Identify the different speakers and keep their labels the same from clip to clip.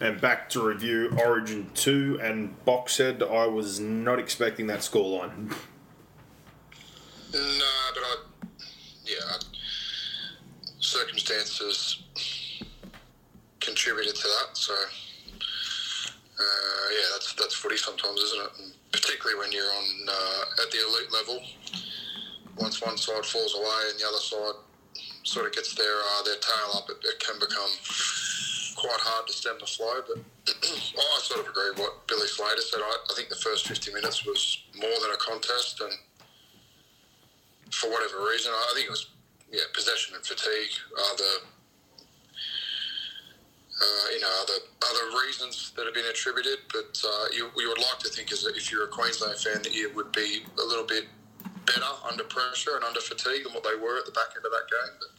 Speaker 1: And back to review Origin 2, and Box said I was not expecting that scoreline.
Speaker 2: No, but I, yeah, circumstances contributed to that. So, uh, yeah, that's that's footy sometimes, isn't it? And particularly when you're on uh, at the elite level. Once one side falls away and the other side sort of gets their uh, their tail up, it, it can become quite hard to stem the flow. But I sort of agree with what Billy Slater said. I, I think the first 50 minutes was more than a contest, and for whatever reason, I think it was yeah possession and fatigue are the uh, you know other other reasons that have been attributed. But uh, you, you would like to think is that if you're a Queensland fan that you would be a little bit better under pressure and under fatigue than what they were at the back end of that game. But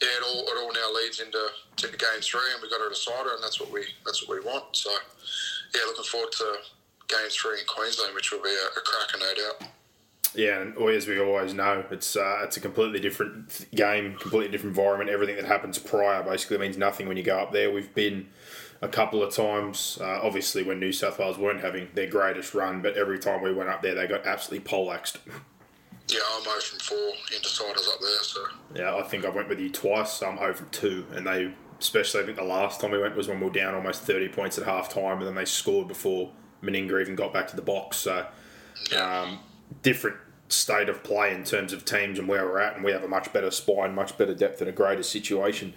Speaker 2: yeah, it all it all now leads into to game three, and we have got a decider, and that's what we that's what we want. So yeah, looking forward to game three in Queensland, which will be a, a cracker, no doubt.
Speaker 1: Yeah, and as we always know, it's uh, it's a completely different game, completely different environment. Everything that happens prior basically means nothing when you go up there. We've been a couple of times, uh, obviously when New South Wales weren't having their greatest run, but every time we went up there, they got absolutely poleaxed.
Speaker 2: Yeah, I'm 0 from 4 indeciders up there, so.
Speaker 1: Yeah, I think I went with you twice, so I'm 0 from 2, and they, especially I think the last time we went was when we were down almost 30 points at half time, and then they scored before Meninga even got back to the box, so um, different state of play in terms of teams and where we're at, and we have a much better spine, much better depth, and a greater situation.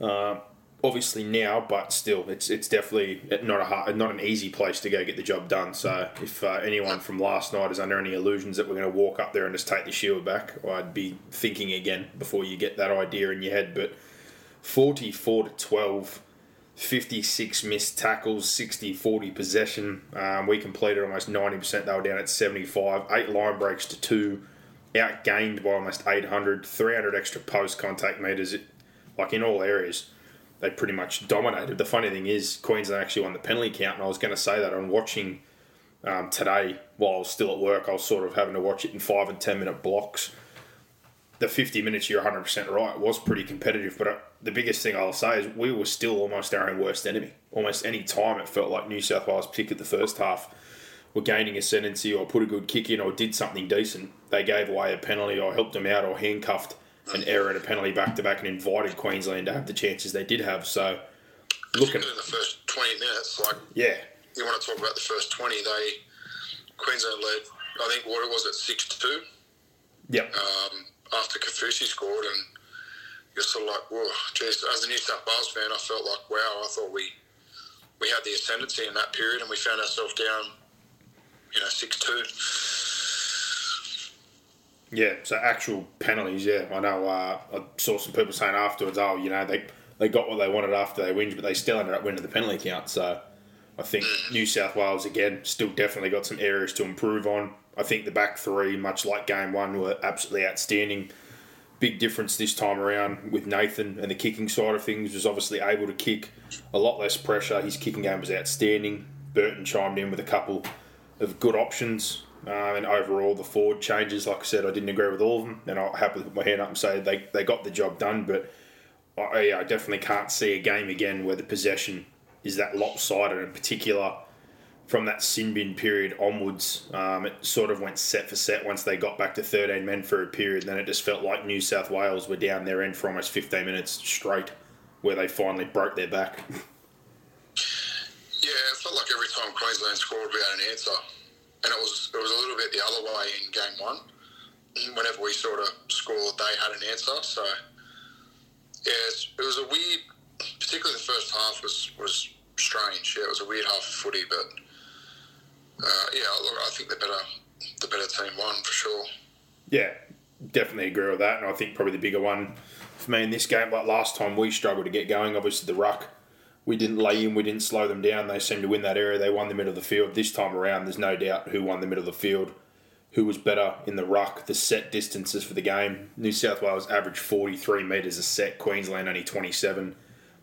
Speaker 1: Uh, obviously now, but still, it's it's definitely not a hard, not an easy place to go get the job done. So if uh, anyone from last night is under any illusions that we're going to walk up there and just take the shield back, I'd be thinking again before you get that idea in your head. But forty-four to twelve. 56 missed tackles, 60 40 possession. Um, we completed almost 90%. They were down at 75. Eight line breaks to two. Outgained by almost 800. 300 extra post contact meters, like in all areas they pretty much dominated. The funny thing is, Queensland actually won the penalty count, and I was going to say that on watching um, today while I was still at work. I was sort of having to watch it in five and ten minute blocks. The 50 minutes, you're 100% right, was pretty competitive. But uh, the biggest thing I'll say is we were still almost our own worst enemy. Almost any time it felt like New South Wales, particularly the first half, were gaining ascendancy or put a good kick in or did something decent. They gave away a penalty or helped them out or handcuffed an error and a penalty back to back and invited Queensland to have the chances they did have. So,
Speaker 2: looking at the first 20 minutes, like,
Speaker 1: yeah,
Speaker 2: you want to talk about the first 20, they, Queensland led, I think, what it was at 6 2.
Speaker 1: Yep.
Speaker 2: Um, after Kaufusi scored, and you're sort of like, whoa, geez, as a New South Wales fan, I felt like, wow, I thought we we had the ascendancy in that period, and we found ourselves down, you know, 6 2
Speaker 1: yeah, so actual penalties, yeah. I know uh, I saw some people saying afterwards, oh, you know, they they got what they wanted after they winged, but they still ended up winning the penalty count. So I think New South Wales, again, still definitely got some areas to improve on. I think the back three, much like game one, were absolutely outstanding. Big difference this time around with Nathan and the kicking side of things was obviously able to kick a lot less pressure. His kicking game was outstanding. Burton chimed in with a couple of good options. Um, and overall, the forward changes, like I said, I didn't agree with all of them, and I'll happily put my hand up and say they, they got the job done. But I, I definitely can't see a game again where the possession is that lopsided, in particular from that sin bin period onwards. Um, it sort of went set for set once they got back to 13 men for a period. Then it just felt like New South Wales were down their end for almost 15 minutes straight, where they finally broke their back.
Speaker 2: Yeah, it felt like every time Queensland scored, we had an answer and it was it was a little bit the other way in game one. Whenever we sort of scored, they had an answer. So yes, it was a weird. Particularly the first half was was strange. Yeah, it was a weird half of footy, but uh, yeah, look, I think the better the better team won for sure.
Speaker 1: Yeah, definitely agree with that, and I think probably the bigger one for me in this game. Like last time, we struggled to get going. Obviously, the ruck, we didn't lay in, we didn't slow them down. They seemed to win that area. They won the middle of the field. This time around, there's no doubt who won the middle of the field, who was better in the ruck, the set distances for the game. New South Wales averaged 43 metres a set, Queensland only 27.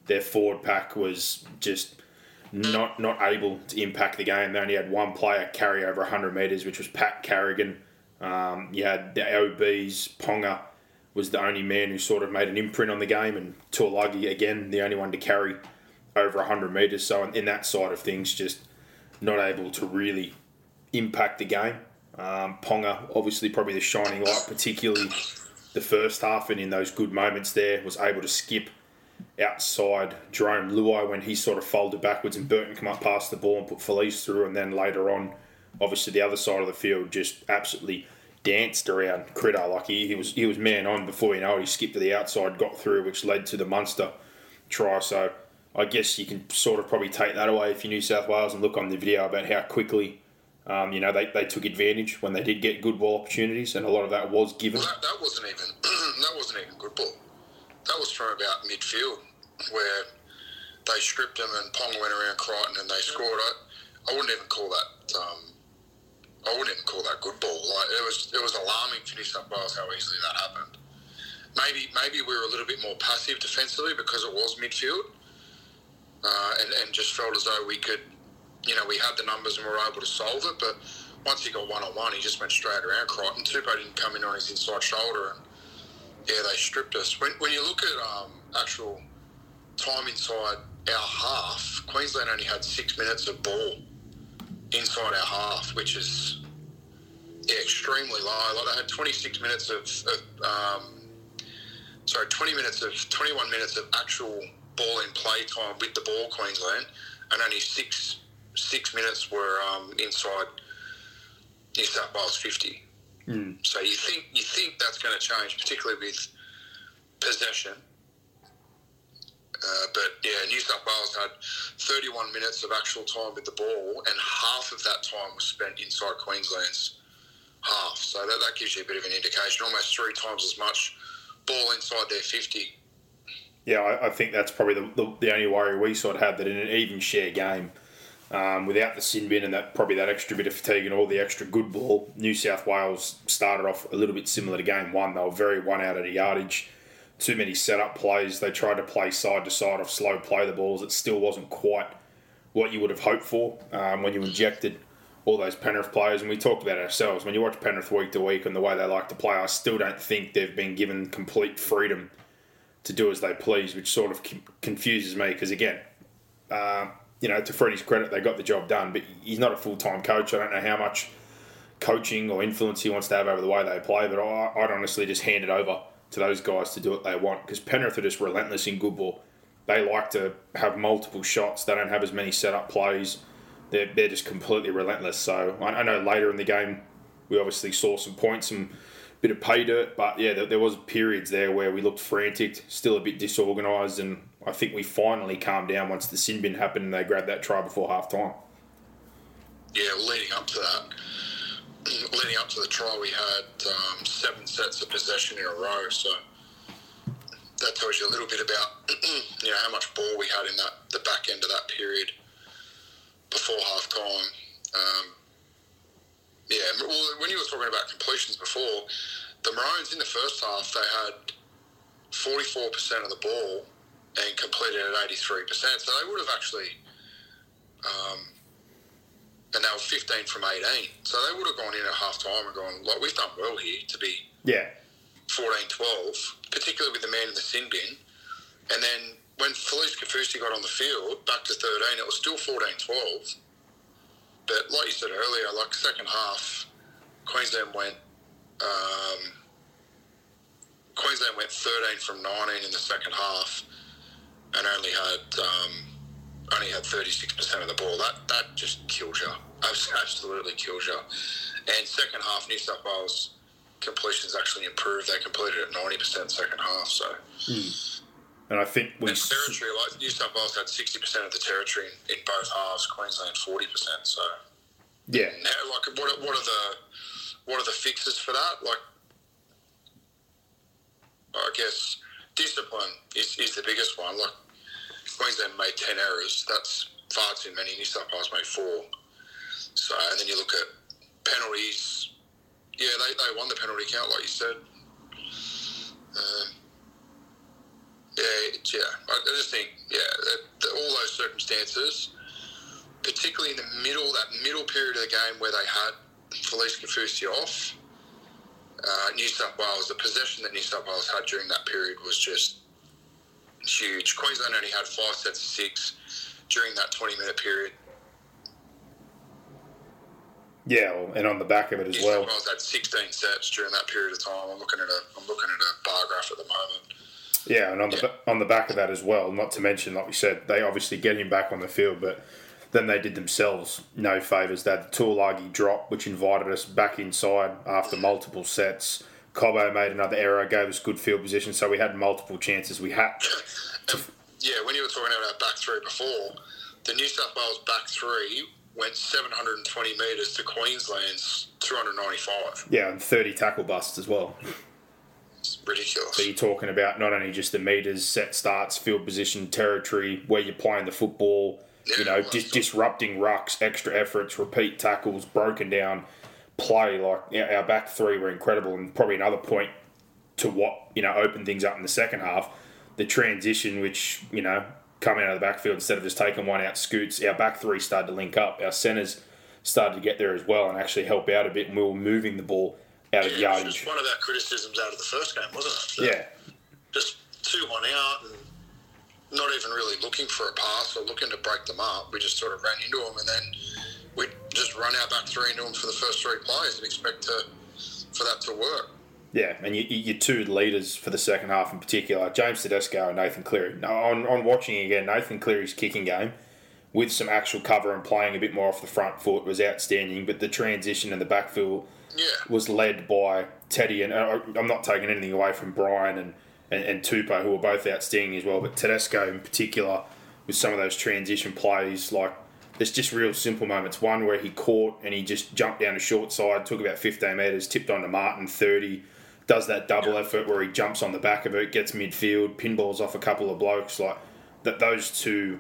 Speaker 1: Their forward pack was just not not able to impact the game. They only had one player carry over 100 metres, which was Pat Carrigan. Um, you had the OBs, Ponga was the only man who sort of made an imprint on the game, and Taulagi, again, the only one to carry over 100 metres. So, in that side of things, just not able to really impact the game. Um, Ponga, obviously, probably the shining light, particularly the first half, and in those good moments there, was able to skip outside Jarome Luai when he sort of folded backwards and Burton come up past the ball and put Felise through, and then later on, obviously the other side of the field just absolutely danced around Critter like he, he was he was man on before you know it. He skipped to the outside, got through, which led to the Munster try. So I guess you can sort of probably take that away if you're New South Wales and look on the video about how quickly. Um, you know, they, they took advantage when they did get good ball opportunities, and a lot of that was given.
Speaker 2: That, that wasn't even that wasn't even good ball. That was from about midfield where they stripped them and Pong went around Crichton and they scored it. I wouldn't even call that. Um, I wouldn't even call that good ball. Like it was, it was alarming for New South Wales how easily that happened. Maybe, maybe we were a little bit more passive defensively because it was midfield, uh, and, and just felt as though we could, you know, we had the numbers and we were able to solve it. But once he got one on one, he just went straight around Crichton. Tupou didn't come in on his inside shoulder, and yeah, they stripped us. When, when you look at um, actual time inside our half, Queensland only had six minutes of ball inside our half, which is yeah, extremely low. Like they had 26 minutes of, of um, sorry, 20 minutes of 21 minutes of actual ball in play time with the ball, Queensland, and only six six minutes were um, inside New South Wales 50.
Speaker 1: Mm.
Speaker 2: So you think you think that's going to change, particularly with possession. Uh, but yeah, New South Wales had 31 minutes of actual time with the ball, and half of that time was spent inside Queensland's half. So that, that gives you a bit of an indication. Almost three times as much ball inside their 50.
Speaker 1: Yeah, I, I think that's probably the, the, the, only worry we sort of had that in an even share game, um, without the sin bin and that probably that extra bit of fatigue and all the extra good ball, New South Wales started off a little bit similar to game one. They were very one out of the yardage too many setup plays. They tried to play side to side of slow play the balls. It still wasn't quite what you would have hoped for um, when you injected all those Penrith players. And we talked about ourselves. When you watch Penrith week to week and the way they like to play, I still don't think they've been given complete freedom to do as they please, which sort of confuses me because, again, uh, you know, to Freddie's credit, they got the job done, but he's not a full time coach. I don't know how much coaching or influence he wants to have over the way they play, but I, I'd honestly just hand it over to those guys to do what they want because Penrith are just relentless in good ball. They like to have multiple shots. They don't have as many setup plays. They're, they're just completely relentless. So I, I know later in the game we obviously saw some points, some bit of pay dirt, but yeah, there, there was periods there where we looked frantic, still a bit disorganised, and I think we finally calmed down once the sin bin happened and they grabbed that try before half time.
Speaker 2: Yeah, leading up to that, leading up to the trial, we had um, seven sets of possession in a row. So that tells you a little bit about you know how much ball we had in that the back end of that period before half time. Um, yeah, well, when you were talking about completions before, the Maroons in the first half they had 44% of the ball and completed at 83%. So they would have actually um, and they were 15 from 18. So they would have gone in at half time and gone, like, we've done well here to be
Speaker 1: yeah
Speaker 2: 14 12, particularly with the man in the sin bin. And then when Felise Kaufusi got on the field, back to 13, it was still 14 12. But like you said earlier, like second half, Queensland went. Um, Queensland went 13 from 19 in the second half and only had um, only had 36% of the ball. That that just kills you. Absolutely kills you. And second half, New South Wales completions actually improved. They completed at 90% second half. So.
Speaker 1: Mm. And I think
Speaker 2: we territory like New South Wales had 60% of the territory in, both halves. Queensland 40%. So.
Speaker 1: Yeah.
Speaker 2: Now, like, what, what are the what are the fixes for that? Like, I guess discipline is, is the biggest one. Like Queensland made ten errors. That's far too many. New South Wales made four. So and then you look at penalties. Yeah, they, they won the penalty count, like you said. Um, yeah, yeah. I, I just think, yeah, that, that all those circumstances, particularly in the middle, that middle period of the game where they had Felise Kaufusi off, uh, New South Wales, the possession that New South Wales had during that period was just huge. Queensland only had five sets of six during that 20 minute period.
Speaker 1: Yeah, well, and on the back of it as
Speaker 2: New
Speaker 1: well.
Speaker 2: South Wales had 16 sets during that period of time. I'm looking at a, I'm looking at a bar graph at the moment.
Speaker 1: Yeah, and on the on the back of that as well. Not to mention, like we said, they obviously get him back on the field, but then they did themselves no favours. They had the Taulagi drop, which invited us back inside after multiple sets. Cobbo made another error, gave us good field position, so we had multiple chances. We had
Speaker 2: Yeah, when you were talking about our back three before, the New South Wales back three went 720 metres to Queensland's 295.
Speaker 1: yeah, and thirty tackle busts as well.
Speaker 2: It's ridiculous.
Speaker 1: So you're talking about not only just the meters, set starts, field position, territory, where you're playing the football, you know,
Speaker 2: Yeah,
Speaker 1: dis- disrupting rucks, extra efforts, repeat tackles, broken down play. Like yeah, our back three were incredible, and probably another point to what you know opened things up in the second half. The transition, which you know, coming out of the backfield instead of just taking one out, scoots. Our back three started to link up. Our centers started to get there as well and actually help out a bit. And we were moving the ball out of
Speaker 2: Yeah, it was just one of our criticisms out of the first game, wasn't it?
Speaker 1: Yeah,
Speaker 2: Just 2 1 out and not even really looking for a pass or looking to break them up. We just sort of ran into them and then we just run our back three into them for the first three plays and expect to for that to work.
Speaker 1: Yeah, and you, you- your two leaders for the second half in particular, James Tedesco and Nathan Cleary. Now, on, on watching again, Nathan Cleary's kicking game with some actual cover and playing a bit more off the front foot was outstanding, but the transition and the backfill
Speaker 2: Yeah.
Speaker 1: was led by Teddy, and uh, I'm not taking anything away from Brian and, and, and Tupou, who were both outstanding as well, but Tedesco in particular with some of those transition plays, like there's just real simple moments. One where he caught and he just jumped down the short side, took about 15 metres, tipped onto Martin 30, does that double effort where he jumps on the back of it, gets midfield, pinballs off a couple of blokes. Like that, those two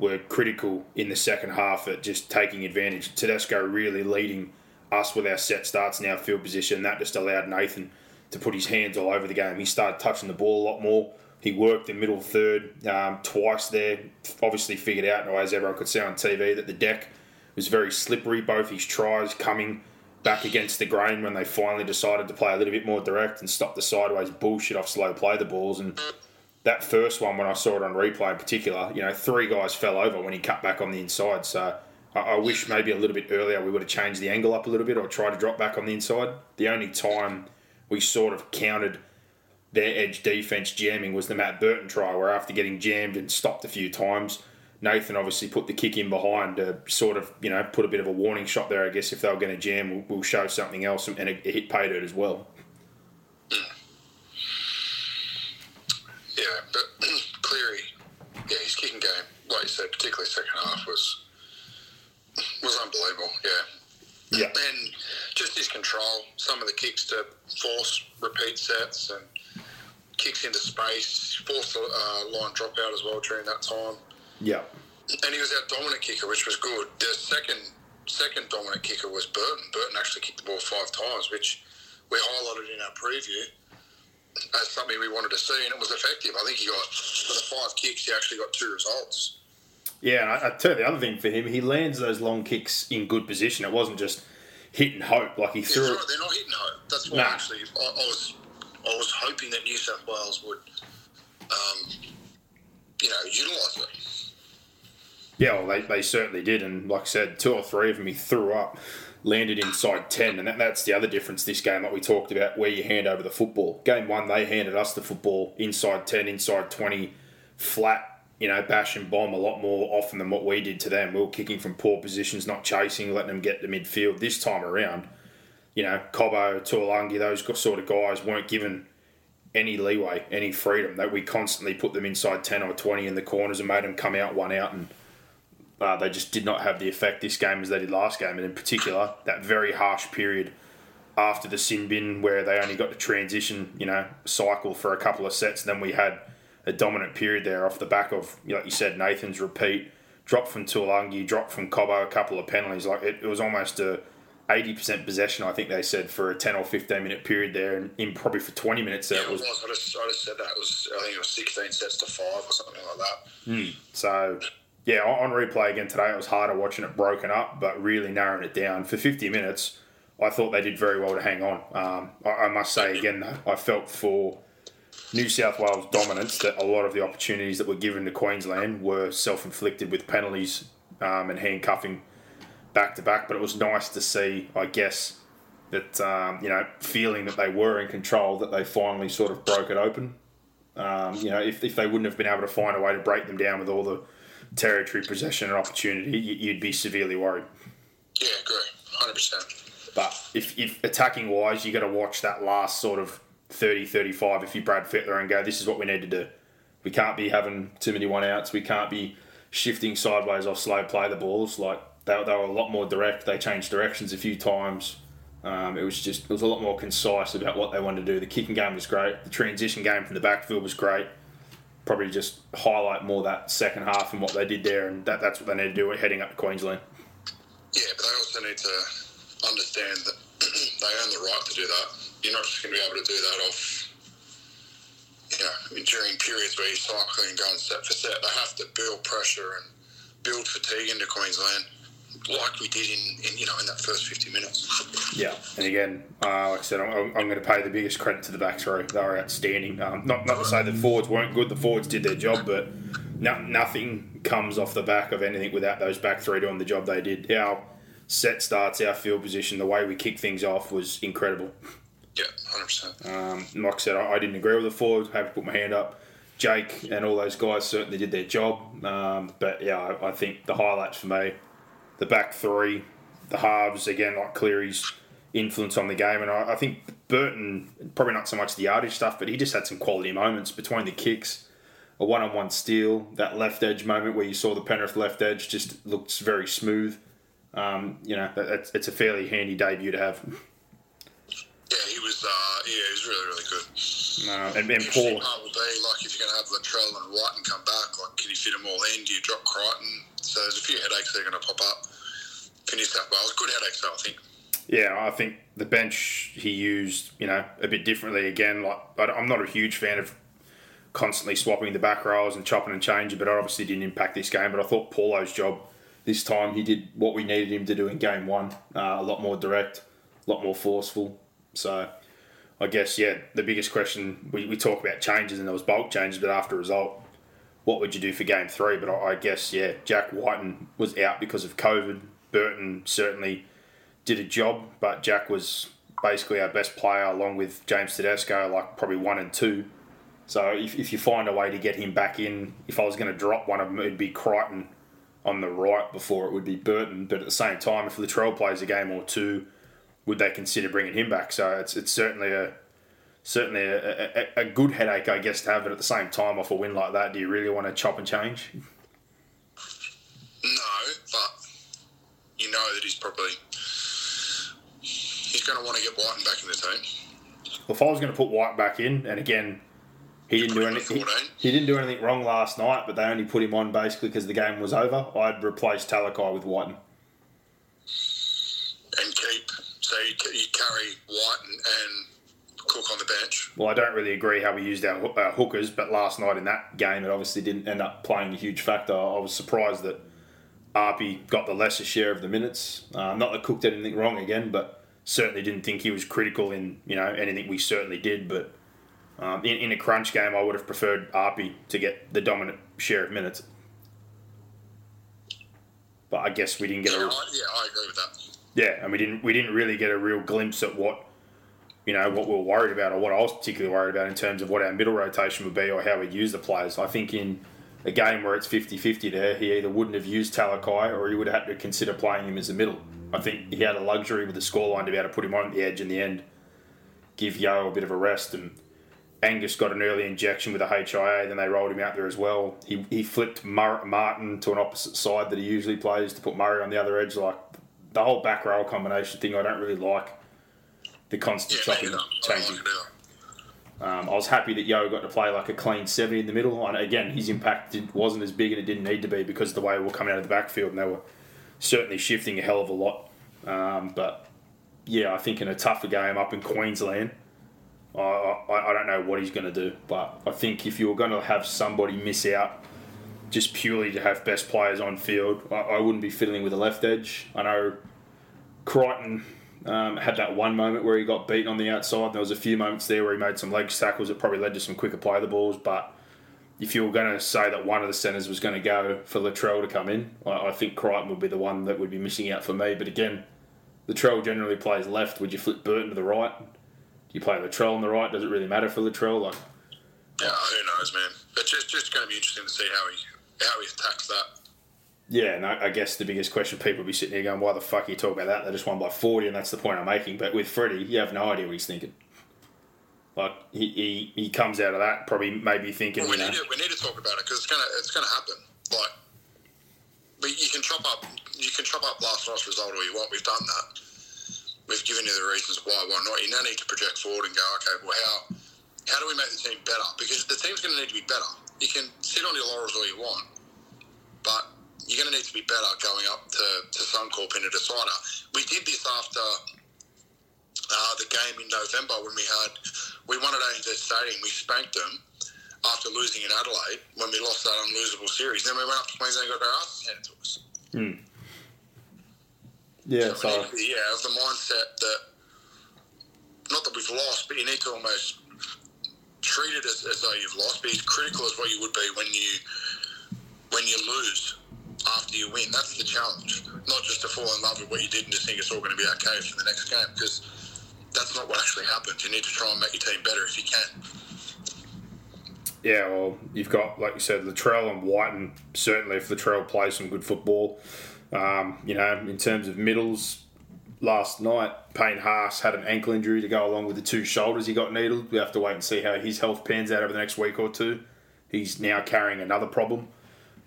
Speaker 1: were critical in the second half at just taking advantage. Tedesco really leading us with our set starts and our field position. That just allowed Nathan to put his hands all over the game. He started touching the ball a lot more. He worked the middle third um, twice there. Obviously figured out, as everyone could see on TV, that the deck was very slippery. Both his tries coming back against the grain when they finally decided to play a little bit more direct and stop the sideways bullshit off slow play the balls. And that first one, when I saw it on replay in particular, you know, three guys fell over when he cut back on the inside. So I, I wish maybe a little bit earlier we would have changed the angle up a little bit or tried to drop back on the inside. The only time we sort of countered their edge defense jamming was the Matt Burton try, where after getting jammed and stopped a few times, Nathan obviously put the kick in behind to sort of, you know, put a bit of a warning shot there. I guess if they were going to jam, we'll, show something else, and it, it hit pay dirt as well.
Speaker 2: Yeah, but Cleary, yeah, his kicking game, like you said, particularly second half, was was unbelievable. Yeah,
Speaker 1: Yeah,
Speaker 2: and just his control, some of the kicks to force repeat sets and kicks into space, forced a uh, line dropout as well during that time.
Speaker 1: yeah,
Speaker 2: And he was our dominant kicker, which was good. The second second dominant kicker was Burton. Burton actually kicked the ball five times, which we highlighted in our preview as something we wanted to see, and it was effective. I think he got for the five kicks, he actually got two results.
Speaker 1: yeah. And I, I tell you the other thing for him, he lands those long kicks in good position. It wasn't just hit and hope. Like he
Speaker 2: It's
Speaker 1: threw.
Speaker 2: not, they're not hitting hope. That's why
Speaker 1: Nah.
Speaker 2: actually I, I was I was hoping that New South Wales would, um, you know, utilise it.
Speaker 1: Yeah, well, they, they certainly did, and like I said, two or three of them he threw up, landed inside ten, and that, that's the other difference this game that we talked about, where you hand over the football. Game one, they handed us the football inside ten, inside twenty, flat, you know, bash and bomb a lot more often than what we did to them. We were kicking from poor positions, not chasing, letting them get to midfield. This time around, you know, Cobbo, Taulagi, those sort of guys weren't given any leeway, any freedom. That we constantly put them inside ten or twenty in the corners and made them come out one out and uh, they just did not have the effect this game as they did last game, and in particular that very harsh period after the sin bin where they only got to transition, you know, cycle for a couple of sets. And Then we had a dominant period there off the back of, like you said, Nathan's repeat, drop from Taulagi, drop from Cobbo, a couple of penalties. Like it, it was almost a 80% possession, I think they said, for a 10 or 15 minute period there, and in probably for 20 minutes there
Speaker 2: Yeah,
Speaker 1: it was.
Speaker 2: I just, I just said that. It was, I think it was 16 sets to 5 or something like that.
Speaker 1: So, yeah, on replay again today, it was harder watching it broken up, but really narrowing it down. For 50 minutes, I thought they did very well to hang on. Um, I, I must say again, I felt for New South Wales dominance that a lot of the opportunities that were given to Queensland were self inflicted with penalties um, and handcuffing back to back. But it was nice to see, I guess, that, um, you know, feeling that they were in control, that they finally sort of broke it open. Um, you know, if, if they wouldn't have been able to find a way to break them down with all the territory possession and opportunity, you- you'd be severely worried.
Speaker 2: Yeah, agree. 100%.
Speaker 1: But if, if attacking wise, you got to watch that last sort of 30, 35 if you Brad Fittler and go, this is what we need to do. We can't be having too many one outs. We can't be shifting sideways off slow play the balls. Like they, they were a lot more direct. They changed directions a few times. Um, it was just it was a lot more concise about what they wanted to do. The kicking game was great. The transition game from the backfield was great. Probably just highlight more that second half and what they did there, and that, that's what they need to do heading up to Queensland.
Speaker 2: Yeah, but they also need to understand that they earn the right to do that. You're not just going to be able to do that off, you know, during periods where you're cycling and going set for set. They have to build pressure and build fatigue into Queensland, like we did in, in you know in that first 50 minutes.
Speaker 1: Yeah, and again, uh, like I said, I'm, I'm going to pay the biggest credit to the back three. They were outstanding. Um, not not to say the forwards weren't good. The forwards did their job, but no, nothing comes off the back of anything without those back three doing the job they did. Our set starts, our field position, the way we kick things off was incredible.
Speaker 2: Yeah, 100%.
Speaker 1: Um, like I said, I, I didn't agree with the forwards. I have to put my hand up. Jake and all those guys certainly did their job. Um, but yeah, I, I think the highlights for me, the back three, the halves, again, like Cleary's influence on the game. And I, I think Burton, probably not so much the yardage stuff, but he just had some quality moments between the kicks, a one on one steal, that left edge moment where you saw the Penrith left edge just looks very smooth. Um, you know, that, it's a fairly handy debut to have.
Speaker 2: Yeah, he was. Uh, yeah, he was really, really good.
Speaker 1: Uh, and, and Paul.
Speaker 2: part will be like if you're going to have Latrell and Wighton come back, like can you fit them all in? Do you drop Crichton? So there's a few headaches that are going to pop up for New South Wales. Good headaches, though, I think.
Speaker 1: Yeah, I think the bench he used, you know, a bit differently again. Like, I'm not a huge fan of constantly swapping the back rows and chopping and changing, but it obviously didn't impact this game. But I thought Paulo's job this time, he did what we needed him to do in game one. Uh, a lot more direct, a lot more forceful. So I guess, yeah, the biggest question, we, we talk about changes and there was bulk changes, but after result, what would you do for game three? But I, guess, yeah, Jack Wighton was out because of COVID. Burton certainly did a job, but Jack was basically our best player along with James Tedesco, like probably one and two. So if, if you find a way to get him back in, if I was going to drop one of them, it'd be Crichton on the right before it would be Burton. But at the same time, if Latrell plays a game or two, would they consider bringing him back? So it's it's certainly a certainly a, a, a good headache, I guess, to have. But at the same time, off a win like that, do you really want to chop and change?
Speaker 2: No, but you know that he's probably he's going to want to get Wighton back in the team.
Speaker 1: Well, if I was going to put White back in, and again, he didn't do
Speaker 2: Put him at
Speaker 1: anything.
Speaker 2: 14.
Speaker 1: He didn't do anything wrong last night, but they only put him on basically because the game was over. I'd replace Talakai with Wighton.
Speaker 2: and keep so you, you carry Wighton and Cook on the bench.
Speaker 1: Well, I don't really agree how we used our hoo- uh, hookers, but last night in that game, it obviously didn't end up playing a huge factor. I was surprised that Arpy got the lesser share of the minutes. Uh, not that Cook did anything wrong again, but certainly didn't think he was critical in you know anything we certainly did. But um, in, in a crunch game, I would have preferred Arpy to get the dominant share of minutes. But I guess we didn't get
Speaker 2: Yeah,
Speaker 1: a
Speaker 2: I, yeah, I agree with that.
Speaker 1: yeah, and we didn't we didn't really get a real glimpse at what you know what we're worried about or what I was particularly worried about in terms of what our middle rotation would be or how we'd use the players. I think in a game where it's 50-50 there, he either wouldn't have used Talakai or he would have had to consider playing him as a middle. I think he had a luxury with the scoreline to be able to put him on the edge in the end, give Yeo a bit of a rest and Angus got an early injection with a HIA, then they rolled him out there as well. He, he flipped Mur- Martin to an opposite side that he usually plays to put Murray on the other edge. Like the whole back row combination thing, I don't really like. The constant
Speaker 2: Yeah,
Speaker 1: chopping,
Speaker 2: neither. I don't
Speaker 1: changing.
Speaker 2: like it either.
Speaker 1: Um, I was happy that Yeo got to play like a clean 70 in the middle. And again, his impact did, wasn't as big and it didn't need to be because of the way we were coming out of the backfield and they were certainly shifting a hell of a lot. Um, but yeah, I think in a tougher game up in Queensland, I, I, I don't know what he's going to do. But I think if you were going to have somebody miss out just purely to have best players on field, I, I wouldn't be fiddling with the left edge. I know Crichton um, had that one moment where he got beaten on the outside. There was a few moments there where he made some leg tackles that probably led to some quicker play of the balls. But if you were going to say that one of the centres was going to go for Latrell to come in, I, I think Crichton would be the one that would be missing out for me. But again, Latrell generally plays left. Would you flip Burton to the right? Do you play Latrell on the right? Does it really matter for Latrell? Like,
Speaker 2: Yeah, who knows, man? It's just, just going to be interesting to see how he how he attacks that.
Speaker 1: Yeah, and I, I guess the biggest question people will be sitting here going, why the fuck are you talking about that? They just won by 40, and that's the point I'm making. But with Freddie, you have no idea what he's thinking. Like, he, he, he comes out of that probably maybe thinking,
Speaker 2: Well, we need to we need to talk about it because it's gonna it's gonna happen. Like, we, you can chop up you can chop up last night's result all you want. We've done that. We've given you the reasons why, why not. You now need to project forward and go, okay, well, how how do we make the team better? Because the team's going to need to be better. You can sit on your laurels all you want, but you're going to need to be better going up to, to Suncorp in a decider. We did this after uh, the game in November when we had we won at ANZ Stadium. We spanked them after losing in Adelaide when we lost that unlosable series. Then we went up to Queensland and got our asses handed to us.
Speaker 1: yeah,
Speaker 2: So
Speaker 1: so
Speaker 2: need be, yeah, of the mindset that not that we've lost, but you need to almost treat it as, as though you've lost. Be as critical as what you would be when you when you lose after you win. That's the challenge. Not just to fall in love with what you did and just think it's all going to be okay for the next game because that's not what actually happens. You need to try and make your team better if you can.
Speaker 1: yeah, well, you've got, like you said, Latrell and Wighton. Certainly, if Latrell plays some good football, um, you know, in terms of middles, last night, Payne Haas had an ankle injury to go along with the two shoulders he got needled. We have to wait and see how his health pans out over the next week or two. He's now carrying another problem.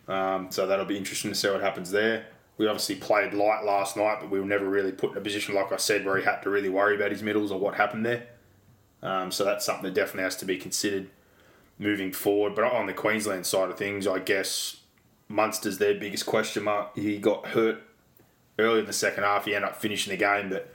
Speaker 1: Um, so that'll be interesting to see what happens there. We obviously played light last night, but we were never really put in a position, like I said, where he had to really worry about his middles or what happened there. Um, so that's something that definitely has to be considered moving forward. But on the Queensland side of things, I guess Munster's their biggest question mark. He got hurt early in the second half. He ended up finishing the game, but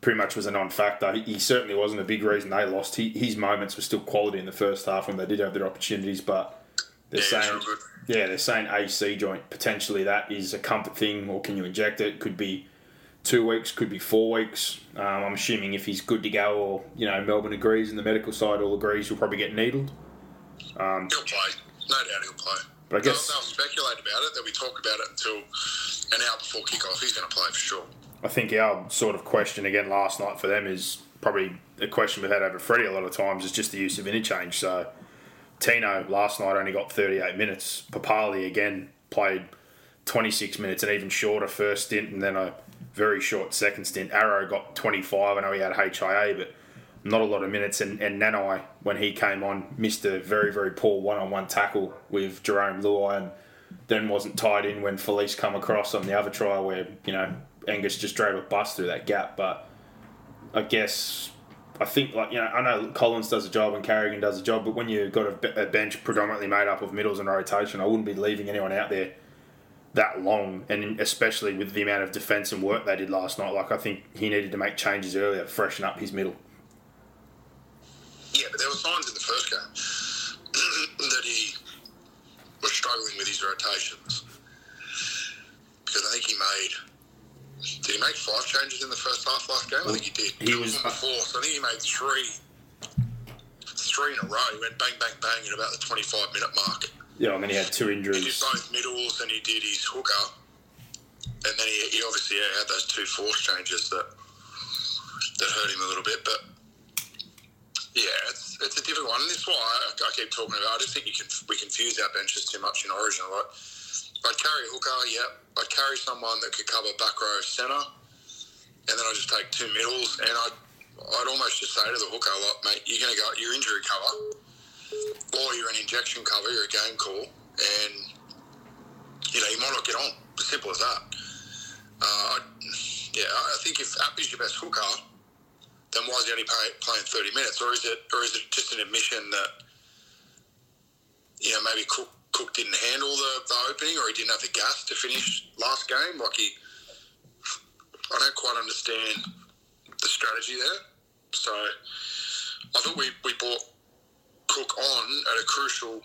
Speaker 1: pretty much was a non-factor. He, he certainly wasn't a big reason they lost. He, his moments were still quality in the first half when they did have their opportunities, but they're
Speaker 2: Yeah,
Speaker 1: saying
Speaker 2: it's real good.
Speaker 1: Yeah, they're saying AC joint potentially that is a comfort thing, or can you inject it? Could be two weeks, could be four weeks. Um, I'm assuming if he's good to go, or you know Melbourne agrees and the medical side all agrees, he'll probably get needled.
Speaker 2: He'll play. No doubt he'll play.
Speaker 1: But I guess-
Speaker 2: they'll, they'll speculate about it. That we talk about it until an hour before kickoff. He's going to play for sure.
Speaker 1: I think our sort of question again last night for them is probably a question we've had over Freddie a lot of times is just the use of interchange. So Tino last night only got 38 minutes. Papalii again played 26 minutes, an even shorter first stint, and then a very short second stint. Arrow got 25. I know he had HIA, but not a lot of minutes. And, and Nanai, when he came on, missed a very, very poor one on one tackle with Jarome Luai and then wasn't tied in when Felise come across on the other try where, you know, Angus just drove a bus through that gap. But I guess I think like you know I know Collins does a job and Carrigan does a job, but when you've got a, a bench predominantly made up of middles and rotation, I wouldn't be leaving anyone out there that long, and especially with the amount of defence and work they did last night. Like I think he needed to make changes earlier, freshen up his middle.
Speaker 2: Yeah, but there were signs in the first game that he was struggling with his rotations because I think he made. Did he make five changes in the first half last game? I think he did.
Speaker 1: He
Speaker 2: Two
Speaker 1: was-
Speaker 2: of them were four, so I think he made three, three in a row. He went bang, bang, bang at about the twenty-five minute mark.
Speaker 1: Yeah, and then he had two injuries.
Speaker 2: He did both middles and he did his hooker, and then he, he obviously yeah, had those two force changes that that hurt him a little bit. But yeah, it's, it's a different one. And this is why I, I keep talking about. I just think you can we confuse our benches too much in Origin. Like I'd carry a hooker, yeah. I'd carry someone that could cover back row centre, and then I just take two middles, and I'd I'd almost just say to the hooker, like, mate, you're going to go your injury cover, or you're an injection cover, you're a game call, and you know you might not get on. Simple as that. Uh, yeah, I think if Appy's your best hooker, then why is he only playing 30 minutes? Or is it or is it just an admission that you know maybe Cook Cook didn't handle the, the opening or he didn't have the gas to finish last game? Like he, I don't quite understand the strategy there. So I thought we, we brought Cook on at a crucial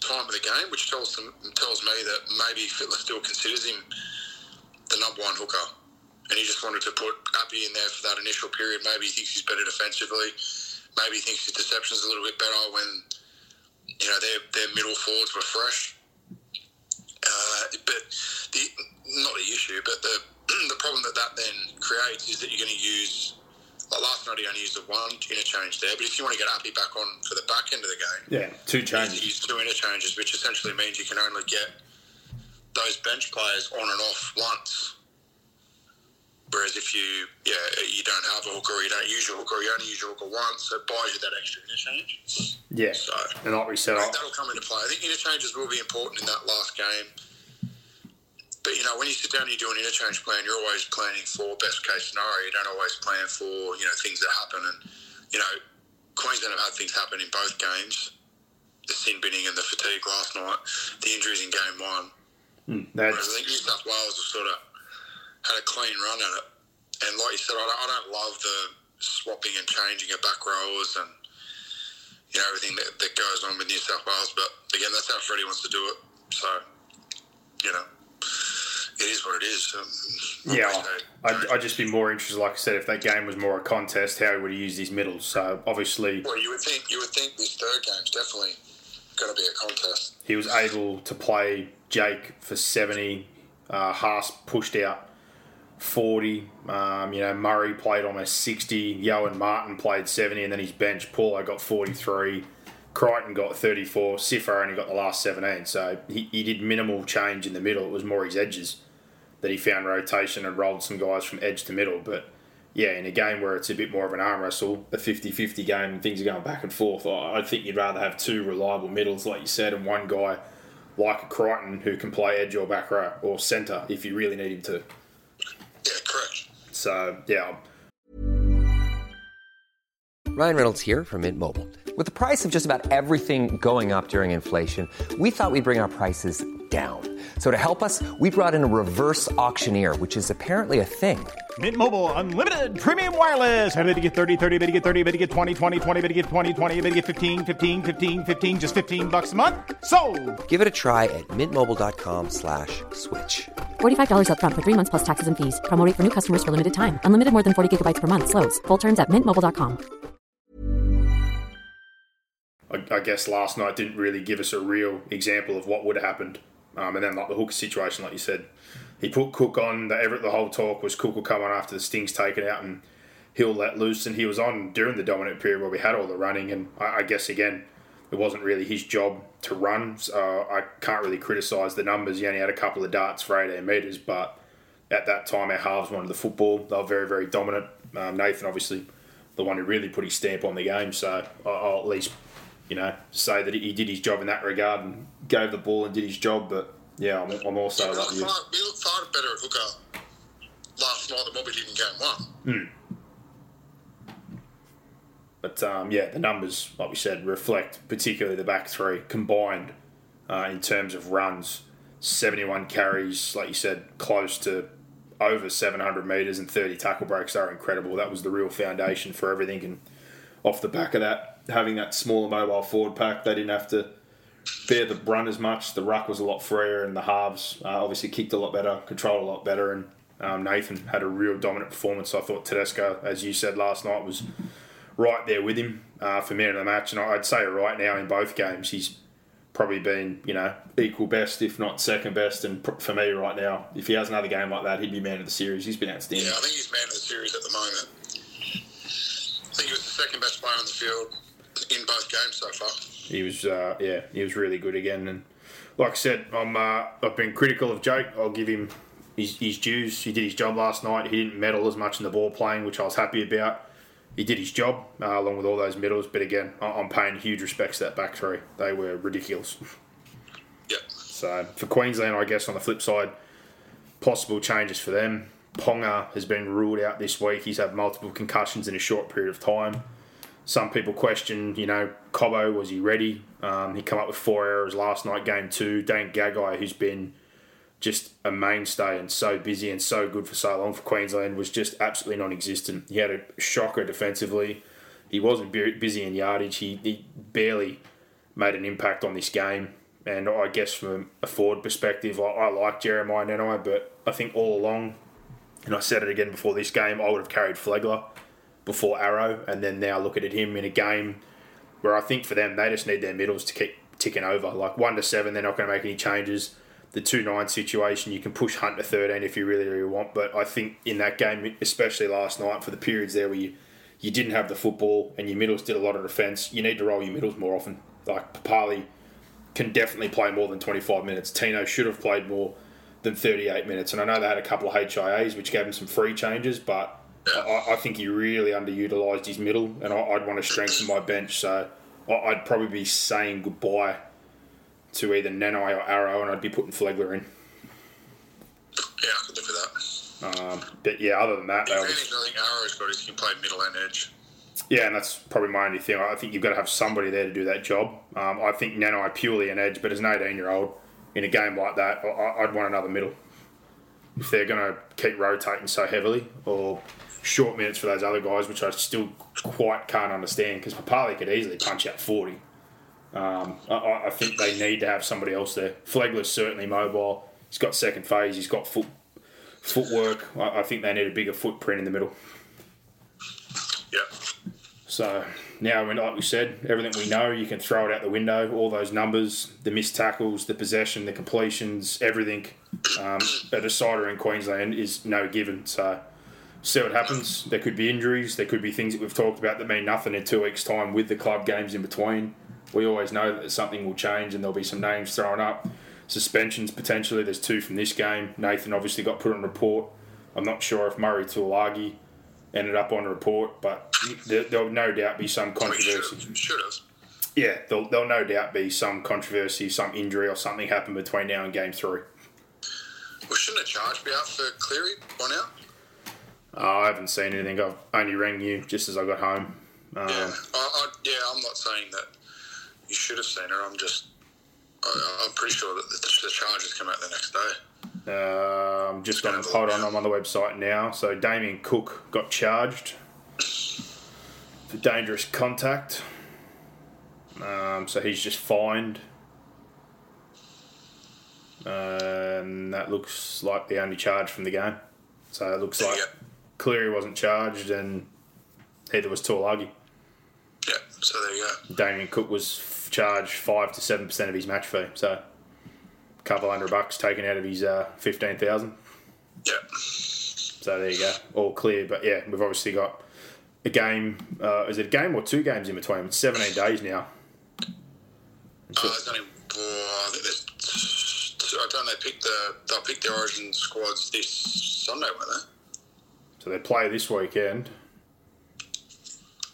Speaker 2: time of the game, which tells them tells me that maybe Fittler still considers him the number one hooker and he just wanted to put Appy in there for that initial period. Maybe he thinks he's better defensively. Maybe he thinks his deception's a little bit better when you know their their middle forwards were fresh. Uh, but the not the issue, but the the problem that that then creates is that you're going to use. Like last night, he only used the one interchange there, but if you want to get Appy back on for the back end of the game,
Speaker 1: yeah, two changes.
Speaker 2: Use two interchanges, which essentially means you can only get those bench players on and off once Whereas if you yeah you don't have a hooker, you don't use your hooker, you only use your hooker once, it buys you that extra interchange.
Speaker 1: Yeah.
Speaker 2: So
Speaker 1: and like we said,
Speaker 2: I think that'll come into play. I think interchanges will be important in that last game. But you know, when you sit down and you do an interchange plan, you're always planning for best case scenario. You don't always plan for you know things that happen. And you know, Queensland have had things happen in both games. The sin binning and the fatigue last night. The injuries in game one.
Speaker 1: Mm, Whereas
Speaker 2: I think New South Wales have sort of had a clean run at it. And like you said, I don't, I don't love the swapping and changing of back rowers and you know everything that, that goes on with New South Wales. But again, that's how Freddie wants to do it. So you know, it is what it is.
Speaker 1: Um, yeah, I'd, I'd, just be more interested, like I said, if that game was more a contest, how he would have used his middles. So obviously,
Speaker 2: well, you would think you would think this third game's definitely going to be a contest.
Speaker 1: He was able to play Jake for seventy. Uh, Haas pushed out 40. Um, you know, Murray played almost 60. Yeo and Martin played 70, and then his bench, Paulo got 43. Crichton got 34. Sifar only got the last 17. So he, he did minimal change in the middle. It was more his edges that he found rotation and rolled some guys from edge to middle. But yeah, in a game where it's a bit more of an arm wrestle, a 50 50 game, and things are going back and forth, I think you'd rather have two reliable middles, like you said, and one guy like a Crichton who can play edge or back row or centre if you really need him to.
Speaker 2: Yeah, correct.
Speaker 1: So, yeah.
Speaker 3: Ryan Reynolds here from Mint Mobile. With the price of just about everything going up during inflation, we thought we'd bring our prices down. So to help us, we brought in a reverse auctioneer, which is apparently a thing.
Speaker 4: Mint Mobile unlimited premium wireless. Have to get 30, 30, bit to get 30, bit to get 20, 20, 20, bit to get 20, 20, bit to get 15, 15, 15, 15 just 15 bucks a month. So,
Speaker 3: Give it a try at mintmobile.com/switch. slash
Speaker 5: $45 up front for 3 months plus taxes and fees. Promo for new customers for limited time. Unlimited more than 40 gigabytes per month slows. Full terms at mintmobile.com.
Speaker 1: I, I guess last night didn't really give us a real example of what would have happened. Um, and then like the hooker situation, like you said, he put Cook on. The, every, the whole talk was Cook will come on after the sting's taken out and he'll let loose. And he was on during the dominant period where we had all the running. And I, I guess again, it wasn't really his job to run. So I can't really criticise the numbers. He only had a couple of darts for 18 metres, but at that time our halves wanted the football. They were very, very dominant. Um, Nathan, obviously, the one who really put his stamp on the game. So I'll at least, you know, say that he did his job in that regard and gave the ball and did his job. But yeah, I'm, I'm also
Speaker 2: yeah, we, looked far, we looked far better at hooker last night than what we did in game one.
Speaker 1: Mm. But um, yeah, the numbers, like we said, reflect particularly the back three combined uh, in terms of runs. 71 carries, like you said, close to over 700 metres and 30 tackle breaks are incredible. That was the real foundation for everything. And off the back of that, having that smaller mobile forward pack, they didn't have to bear the brunt as much. The ruck was a lot freer, and the halves uh, obviously kicked a lot better, controlled a lot better. And um, Nathan had a real dominant performance. I thought Tedesco, as you said last night, was right there with him uh, for man of the match. And I'd say right now in both games, he's probably been, you know, equal best, if not second best. And for me right now, if he has another game like that, he'd be man of the series. He's been outstanding.
Speaker 2: Yeah, I think he's man of the series at the moment. I think he was the second best player on the field in both games so far.
Speaker 1: He was, uh, yeah, he was really good again. And like I said, I'm, uh, I've been critical of Jake. I'll give him his, his dues. He did his job last night. He didn't meddle as much in the ball playing, which I was happy about he did his job uh, along with all those medals. But again, I'm paying huge respects to that back three. They were ridiculous.
Speaker 2: Yep.
Speaker 1: So for Queensland, I guess on the flip side, possible changes for them. Ponga has been ruled out this week. He's had multiple concussions in a short period of time. Some people question, you know, Cobbo, was he ready? Um, he come up with four errors last night, game two. Dane Gagai, who's been just a mainstay and so busy and so good for so long for Queensland, was just absolutely non existent. He had a shocker defensively. He wasn't busy in yardage. He, he barely made an impact on this game. And I guess from a forward perspective, I, I like Jeremiah Nanai, but I think all along, and I said it again before this game, I would have carried Flegler before Arrow, and then now looking at him in a game where I think for them they just need their middles to keep ticking over. Like one to seven, they're not going to make any changes. The two nine situation, you can push Hunt to thirteen if you really really want, but I think in that game, especially last night for the periods there where you you didn't have the football and your middles did a lot of defence, you need to roll your middles more often. Like Papalii can definitely play more than 25 minutes. Tino should have played more than 38 minutes. And I know they had a couple of HIAs which gave him some free changes, but I, I think he really underutilised his middle, and I, would want to strengthen my bench. So I'd probably be saying goodbye to either Nanai or Arrow, and I'd be putting Flegler in.
Speaker 2: Yeah, I could live with
Speaker 1: that. Um, but yeah, other than that,
Speaker 2: the advantage I think Arrow's got is he can play middle and edge.
Speaker 1: Yeah, and that's probably my only thing. I think you've got to have somebody there to do that job. Um, I think Nanai purely an edge, but as an 18 year old in a game like that, I, would want another middle. If they're going to keep rotating so heavily, or short minutes for those other guys, which I still quite can't understand because Papalii could easily punch out 40. Um, I, I, think they need to have somebody else there. Flegler's certainly mobile. He's got second phase. He's got foot footwork. I, I think they need a bigger footprint in the middle. Yeah. So now, like we said, everything we know, you can throw it out the window. All those numbers, the missed tackles, the possession, the completions, everything. Um, a decider in Queensland is no given. So see what happens. There could be injuries. There could be things that we've talked about that mean nothing in two weeks' time with the club games in between. We always know that something will change and there'll be some names thrown up. Suspensions potentially. There's two from this game. Nathan obviously got put on report. I'm not sure if Murray Taulagi ended up on a report, but there, will no doubt be some oh, controversy.
Speaker 2: Should have.
Speaker 1: Yeah, there'll, there'll no doubt be some controversy, some injury, or something happen between now and game three.
Speaker 2: Well, shouldn't a charge be out for Cleary by now?
Speaker 1: Oh, I haven't seen anything. I've only rang you just as I got home.
Speaker 2: Um, yeah, I, I, yeah, I'm not saying that you should have seen her. I'm just, I, am pretty sure that the, the charges come out the next day.
Speaker 1: Um, just going to hold on. I'm on the website now. So Damien Cook got charged for dangerous contact. Um, so he's just fined. and that looks like the only charge from the game. So it looks like Cleary wasn't charged and neither was Taulagi.
Speaker 2: Yeah, so there you go.
Speaker 1: Damien Cook was charged 5 to 7% of his match fee. So a couple hundred bucks taken out of his uh, fifteen thousand.
Speaker 2: Yeah.
Speaker 1: So there you go, all clear. But yeah, we've obviously got a game. Uh, is it a game or two games in between? It's seventeen days now.
Speaker 2: Uh, only, I. I don't know. They pick the they'll pick their Origin squads this Sunday, won't they?
Speaker 1: So they play this weekend.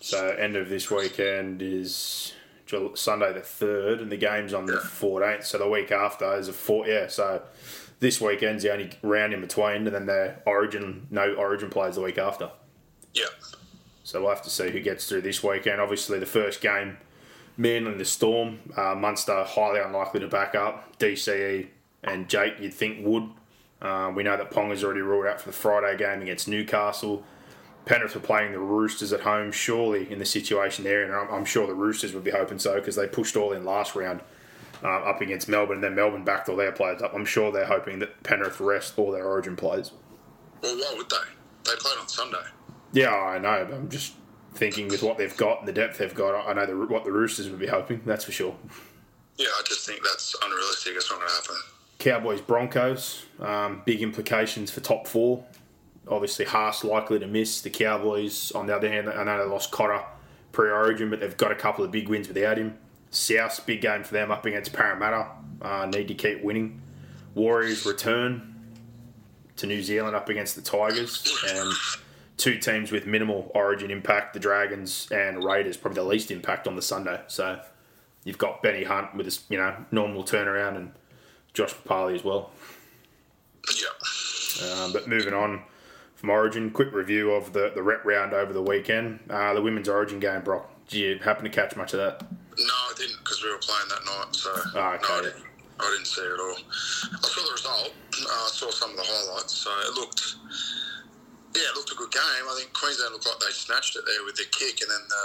Speaker 1: So end of this weekend is Sunday the third, and the game's on the fourteenth. So the week after is a four. Yeah, so this weekend's the only round in between, and then the Origin no Origin plays the week after.
Speaker 2: Yeah.
Speaker 1: So we'll have to see who gets through this weekend. Obviously, the first game, Manly and the Storm, uh, Munster highly unlikely to back up. DCE and Jake, you'd think would. Uh, we know that Ponga's already ruled out for the Friday game against Newcastle. Penrith were playing the Roosters at home, surely in the situation there, and I'm, I'm sure the Roosters would be hoping so because they pushed all in last round uh, up against Melbourne, and then Melbourne backed all their players up. I'm sure they're hoping that Penrith rest all their Origin players.
Speaker 2: Well, why would they? They played on Sunday.
Speaker 1: Yeah, I know, but I'm just thinking with what they've got and the depth they've got, I know the, what the Roosters would be hoping. That's for sure.
Speaker 2: Yeah, I just think that's unrealistic. It's not going to happen.
Speaker 1: Cowboys Broncos, um, big implications for top four obviously Haas likely to miss. The Cowboys, on the other hand, I know they lost Cotter pre-origin, but they've got a couple of big wins without him. South, big game for them up against Parramatta. Uh, need to keep winning. Warriors return to New Zealand up against the Tigers, and two teams with minimal origin impact, the Dragons and Raiders, probably the least impact on the Sunday. So you've got Benny Hunt with his, you know, normal turnaround and Josh Papalii as well.
Speaker 2: Yeah.
Speaker 1: Um, but moving on, from Origin. Quick review of the, the rep round over the weekend. Uh, the women's Origin game, Brock. Did you happen to catch much of that?
Speaker 2: No, I didn't because we were playing that night. So
Speaker 1: Oh,
Speaker 2: no, I didn't, I didn't see it at all. I saw the result. Uh, I saw some of the highlights. So it looked, yeah, it looked a good game. I think Queensland looked like they snatched it there with the kick, and then the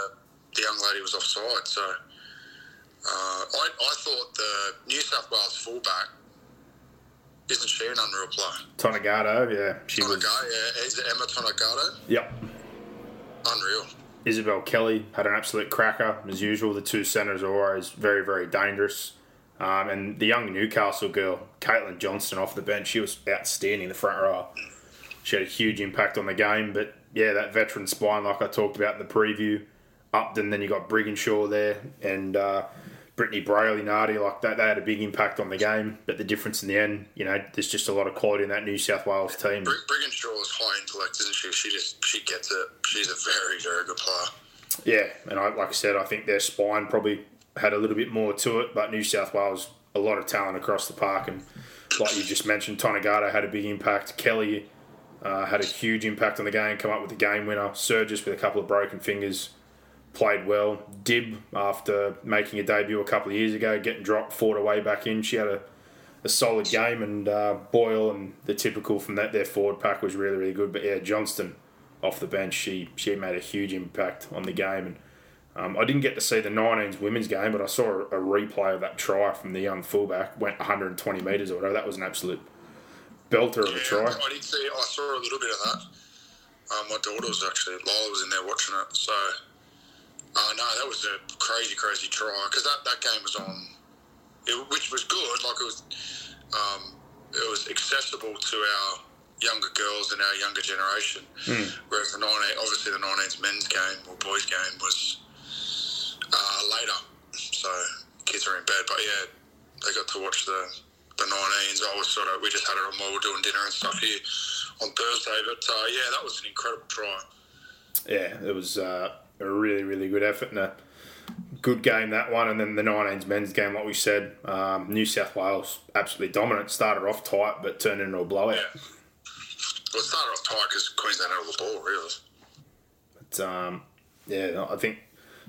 Speaker 2: the young lady was offside. So uh, I I thought the New South Wales fullback isn't she an unreal player?
Speaker 1: Tonegato, yeah. She was.
Speaker 2: Tonegato, yeah, is it Emma Tonegato?
Speaker 1: Yep.
Speaker 2: Unreal.
Speaker 1: Isabel Kelly had an absolute cracker as usual. The two centres are always very, very dangerous. Um, and the young Newcastle girl, Caitlan Johnston, off the bench, she was outstanding in the front row. She had a huge impact on the game. But yeah, that veteran spine, like I talked about in the preview, Upton, then you got Brigginshaw there, and uh, Brittany Breayley, Nardi, like that. They had a big impact on the game. But the difference in the end, you know, there's just a lot of quality in that New South Wales team.
Speaker 2: Brig- Brigginshaw is high intellect, isn't she? She just she gets it. She's a very very good player.
Speaker 1: Yeah, and I, like I said, I think their spine probably had a little bit more to it, but New South Wales, a lot of talent across the park, and like you just mentioned, Tonegato had a big impact. Kelly uh, had a huge impact on the game, come up with the game winner. Sergis with a couple of broken fingers, played well. Dib, after making a debut a couple of years ago, getting dropped, fought her way back in. She had a, a solid game, and uh, Boyle and the typical from that their forward pack was really really good. But yeah, Johnston off the bench, she she made a huge impact on the game. And um, I didn't get to see the 19s women's game, but I saw a, a replay of that try from the young fullback. Went 120 metres or whatever. That was an absolute belter of a try.
Speaker 2: I did see. I saw a little bit of that. Um, my daughter was actually Lola was in there watching it. So, uh, no, that was a crazy, crazy try because that, that game was on, it, which was good. Like it was, um, it was accessible to our younger girls and our younger generation. Whereas the 19, obviously the 19s men's game or boys game was uh, later, so kids are in bed. But yeah, they got to watch the the 19s. I was sort of we just had it on while we were doing dinner and stuff here on Thursday. But uh, yeah, that was an incredible try.
Speaker 1: yeah, it was uh, a really, really good effort and a good game that one. And then the 19s men's game, like we said, um, New South Wales absolutely dominant. Started off tight, but turned into a blowout.
Speaker 2: Well, it started off tight because Queensland had all the ball, really.
Speaker 1: But, um, yeah, I think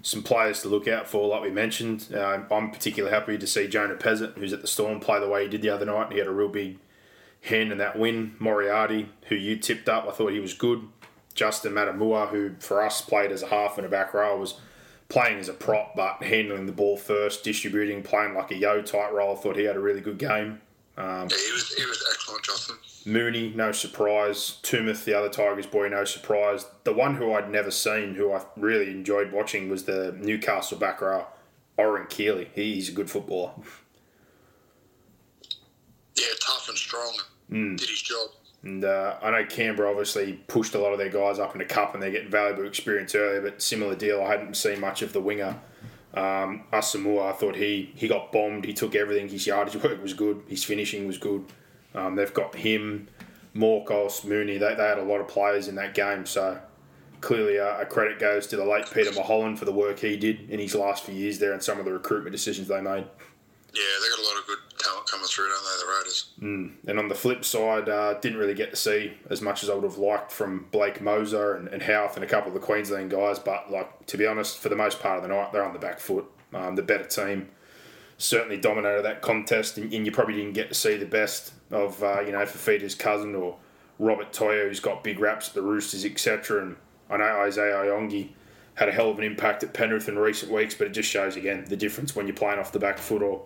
Speaker 1: some players to look out for, like we mentioned. Uh, I'm particularly happy to see Jonah Pezet, who's at the Storm, play the way he did the other night. He had a real big hand in that win. Moriarty, who you tipped up, I thought he was good. Justin Matamua, who for us played as a half and a back row, was playing as a prop but handling the ball first, distributing, playing like a yo type role. I thought he had a really good game.
Speaker 2: Um, yeah, he was he was excellent, Justin.
Speaker 1: Mooney, no surprise. Tumith, the other Tigers boy, no surprise. The one who I'd never seen, who I really enjoyed watching, was the Newcastle back row, Oren Keeley. He's a good footballer.
Speaker 2: Yeah, tough and strong. Hmm. Did his job.
Speaker 1: And uh, I know Canberra obviously pushed a lot of their guys up in the cup and they're getting valuable experience earlier, but similar deal. I hadn't seen much of the winger. Um, Asamoah, I thought he, he got bombed. He took everything. His yardage work was good. His finishing was good. Um, they've got him, Morkos, Mooney. They, they had a lot of players in that game. So clearly uh, a credit goes to the late Peter Mulholland for the work he did in his last few years there and some of the recruitment decisions they made.
Speaker 2: Yeah, they got a lot of good talent coming through, don't they, the Raiders?
Speaker 1: And on the flip side, uh, didn't really get to see as much as I would have liked from Blake Moser and, and Howarth and a couple of the Queensland guys. But like to be honest, for the most part of the night, they're on the back foot. Um, the better team certainly dominated that contest, and, and you probably didn't get to see the best of uh, you know Fafita's cousin or Robert Toia, who's got big raps at the Roosters, etc. And I know Isaiah Iongi had a hell of an impact at Penrith in recent weeks, but it just shows again the difference when you're playing off the back foot or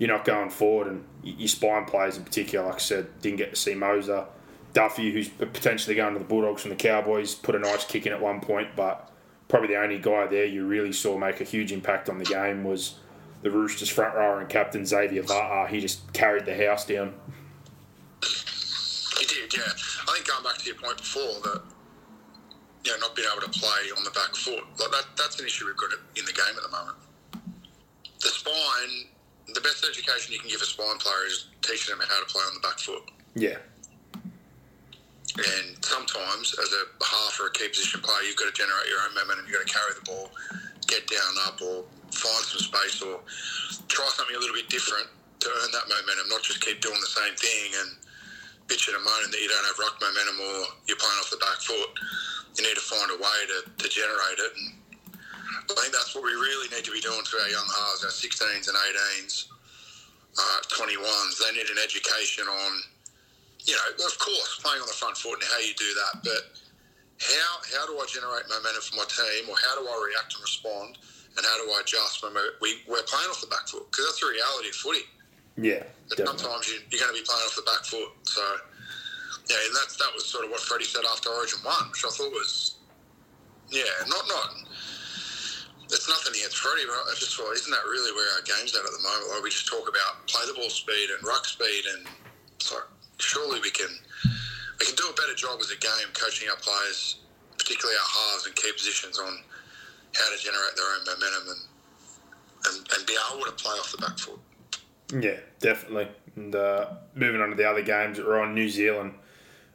Speaker 1: you're not going forward. And your spine players in particular, like I said, didn't get to see Moser. Duffy, who's potentially going to the Bulldogs from the Cowboys, put a nice kick in at one point, but probably the only guy there you really saw make a huge impact on the game was the Roosters front rower and captain Xavier Va'a. He just carried the house down.
Speaker 2: He did, yeah. I think going back to your point before that, you know, not being able to play on the back foot, like that, that's an issue we've got in the game at the moment. The spine, the best education you can give a spine player is teaching them how to play on the back foot.
Speaker 1: Yeah.
Speaker 2: And sometimes, as a half or a key position player, you've got to generate your own momentum. You've got to carry the ball, get down up, or find some space, or try something a little bit different to earn that momentum. Not just keep doing the same thing. And bitching and moaning that you don't have rock momentum or you're playing off the back foot. You need to find a way to, to generate it. And I think that's what we really need to be doing to our young halves, our 16s and 18s, uh, 21s. They need an education on, you know, of course, playing on the front foot and how you do that, but how how do I generate momentum for my team, or how do I react and respond, and how do I adjust when we're, we, we're playing off the back foot? Because that's the reality of footy.
Speaker 1: Yeah,
Speaker 2: sometimes you, you're going to be playing off the back foot. So, yeah, and that's, that was sort of what Freddie said after Origin 1, which I thought was, yeah, not, not, it's nothing against Freddie, but I just thought, isn't that really where our game's at at the moment? Like, we just talk about play the ball speed and ruck speed, and surely we can, we can do a better job as a game coaching our players, particularly our halves and key positions on how to generate their own momentum and, and, and be able to play off the back foot.
Speaker 1: Yeah, definitely. And uh, moving on to the other games that were on New Zealand,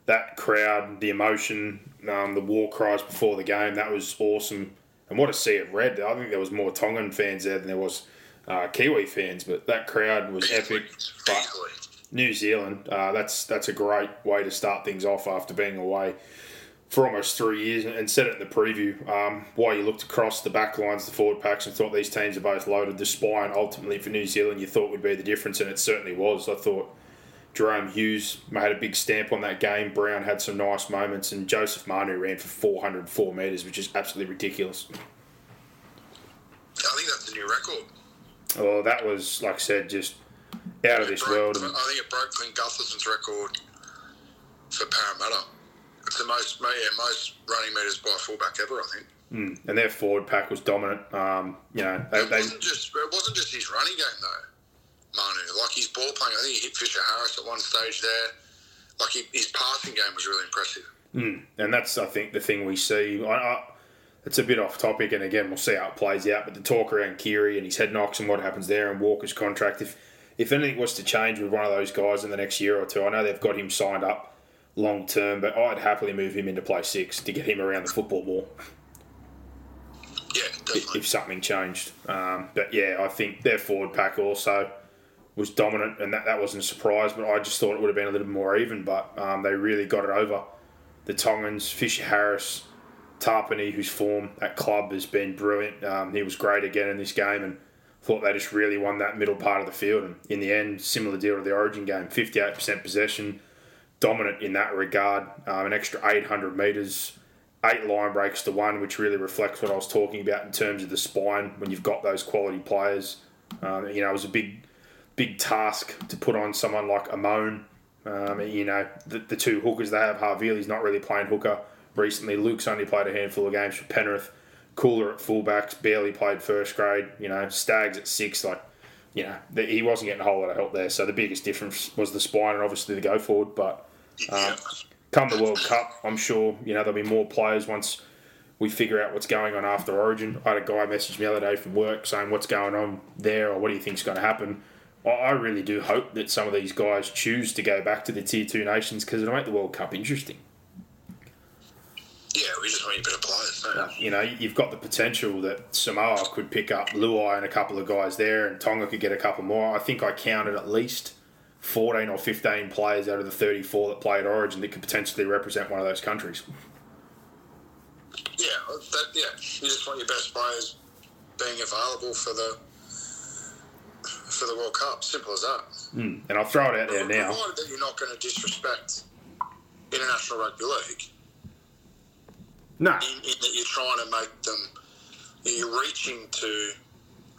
Speaker 1: that crowd, the emotion, um, the war cries before the game, that was awesome. And what a sea of red. I think there was more Tongan fans there than there was uh, Kiwi fans, but that crowd was epic. But New Zealand, uh, that's that's a great way to start things off after being away for almost three years and said it in the preview. Um, why you looked across the back lines, the forward packs, and thought these teams are both loaded. The spine ultimately for New Zealand you thought would be the difference, and it certainly was. I thought Jahrome Hughes made a big stamp on that game. Brown had some nice moments, and Joseph Manu ran for 404 metres, which is absolutely ridiculous.
Speaker 2: I think that's a new record.
Speaker 1: Oh, that was, like I said, just out of this
Speaker 2: broke-
Speaker 1: world. And,
Speaker 2: I think it broke Clint Gutherson's record for Parramatta. It's the most, yeah, most running metres by fullback ever, I think.
Speaker 1: and their forward pack was dominant. Um, you know, they,
Speaker 2: It wasn't just it wasn't just his running game though, Manu. Like his ball playing, I think he hit Fisher Harris at one stage there. Like he, his passing game was really impressive.
Speaker 1: and that's I think the thing we see. I, I, it's a bit off topic, and again we'll see how it plays out. But the talk around Keary and his head knocks and what happens there, and Walker's contract. If if anything was to change with one of those guys in the next year or two, I know they've got him signed up long term, but I'd happily move him into play six to get him around the football ball
Speaker 2: Yeah, definitely.
Speaker 1: if something changed. Um, but yeah, I think their forward pack also was dominant, and that, that wasn't a surprise. But I just thought it would have been a little more even. But um, they really got it over the Tongans. Fisher Harris, Tapine, whose form at club has been brilliant. Um, he was great again in this game, and thought they just really won that middle part of the field. And in the end, similar deal to the Origin game, fifty-eight percent possession, dominant in that regard. Um, an extra eight hundred metres eight line breaks to one, which really reflects what I was talking about in terms of the spine when you've got those quality players. Um, you know, it was a big, big task to put on someone like Amon. Um, you know, the, the two hookers they have, Harvey's not really playing hooker recently. Luke's only played a handful of games for Penrith. Cooler at fullbacks, barely played first grade. You know, Stags at six, like, you know, the, he wasn't getting a whole lot of help there. So the biggest difference was the spine and obviously the go forward. But
Speaker 2: yeah.
Speaker 1: come the World Cup, I'm sure you know there'll be more players once we figure out what's going on after Origin. I had a guy message me the other day from work saying what's going on there or what do you think's going to happen. I- I really do hope that some of these guys choose to go back to the tier two nations because it'll make the World Cup interesting.
Speaker 2: yeah, we just want you better players. Don't we?
Speaker 1: You know, you've got the potential that Samoa could pick up Luai and a couple of guys there, and Tonga could get a couple more. I think I counted at least 14 or 15 players out of the 34 that played Origin that could potentially represent one of those countries.
Speaker 2: Yeah, that, yeah. You just want your best players being available for the for the World Cup. Simple as that. Hmm.
Speaker 1: And I'll throw it out there now.
Speaker 2: Provided that you're not going to disrespect international rugby league,
Speaker 1: No,
Speaker 2: in, in that you're trying to make them, you're reaching to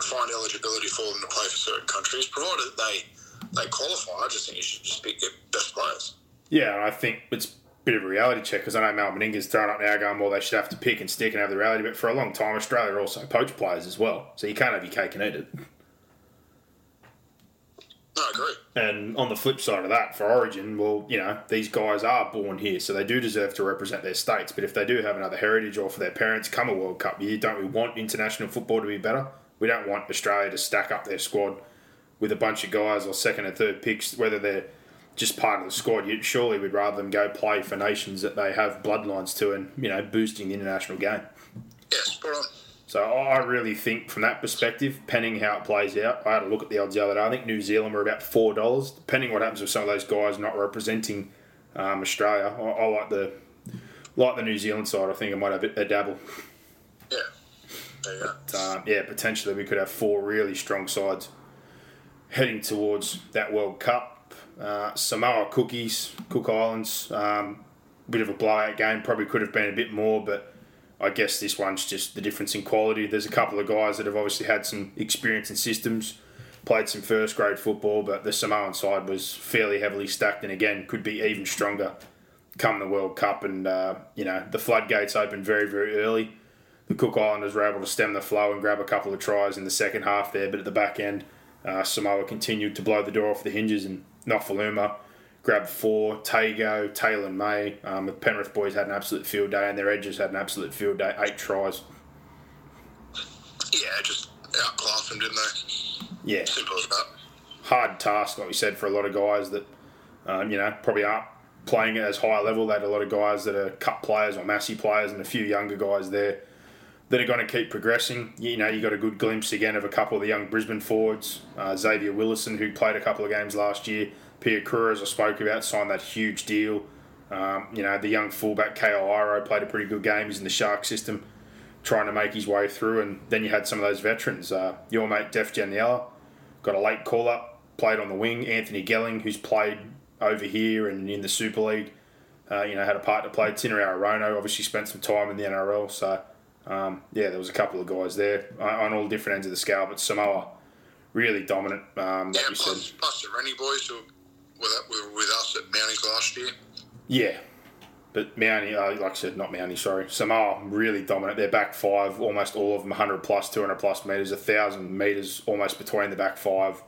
Speaker 2: find eligibility for them to play for certain countries. Provided that they they qualify, I just think you should just pick your best players.
Speaker 1: Yeah, and I think it's a bit of a reality check because I know Mal Meninga's throwing up now going, well, they should have to pick and stick and have the reality. But for a long time, Australia also poached players as well. So you can't have your cake and eat it.
Speaker 2: I agree.
Speaker 1: And on the flip side of that, for Origin, well, you know, these guys are born here, so they do deserve to represent their states. But if they do have another heritage or for their parents come a World Cup year, don't we want international football to be better? We don't want Australia to stack up their squad with a bunch of guys or second and third picks, whether they're just part of the squad. You, surely we'd rather them go play for nations that they have bloodlines to and, you know, boosting the international game.
Speaker 2: Yeah, spot on.
Speaker 1: So I really think from that perspective, depending how it plays out, I had a look at the odds the other day. I think New Zealand were about four dollars. Depending what happens with some of those guys not representing um, Australia. I, I like the like the New Zealand side. I think I might have a, a dabble.
Speaker 2: Yeah. Go.
Speaker 1: Um, yeah, potentially we could have four really strong sides heading towards that World Cup. Uh, Samoa Cookies, Cook Islands, um, bit of a blowout game. Probably could have been a bit more, but I guess this one's just the difference in quality. There's a couple of guys that have obviously had some experience in systems, played some first grade football, but the Samoan side was fairly heavily stacked and again could be even stronger come the World Cup. And, uh, you know, the floodgates opened very, very early. The Cook Islanders were able to stem the flow and grab a couple of tries in the second half there, but at the back end, uh, Samoa continued to blow the door off the hinges and Nofoaluma grabbed four. Tago, Taylor and May. Um, the Penrith boys had an absolute field day and their edges had an absolute field day. Eight tries.
Speaker 2: Yeah, just outclassed them, didn't they?
Speaker 1: Yeah.
Speaker 2: Simple as that.
Speaker 1: hard task, like we said, for a lot of guys that, um, you know, probably aren't playing at as high a level. They had a lot of guys that are cut players or massy players and a few younger guys there that are going to keep progressing. You know, you got a good glimpse again of a couple of the young Brisbane forwards. Uh, Xavier Willison, who played a couple of games last year. Pia Kura, as I spoke about, signed that huge deal. Um, you know, the young fullback, K.O. Iro, played a pretty good game. He's in the Shark system, trying to make his way through. And then you had some of those veterans. Uh, your mate, Def Janiella, got a late call up, played on the wing. Anthony Gelling, who's played over here and in the Super League, uh, you know, had a part to play. Tinirau Arona obviously spent some time in the NRL. So, um, yeah, there was a couple of guys there uh, on all different ends of the scale. But Samoa, really dominant, um,
Speaker 2: Yeah, plus, plus the Rennie boys who were, with us at Mounties last year.
Speaker 1: Yeah. But Mountie, uh, like I said, not Mountie, sorry. Samoa, really dominant. Their back five, almost all of them 100 plus, 200 plus metres, 1,000 metres almost between the back five.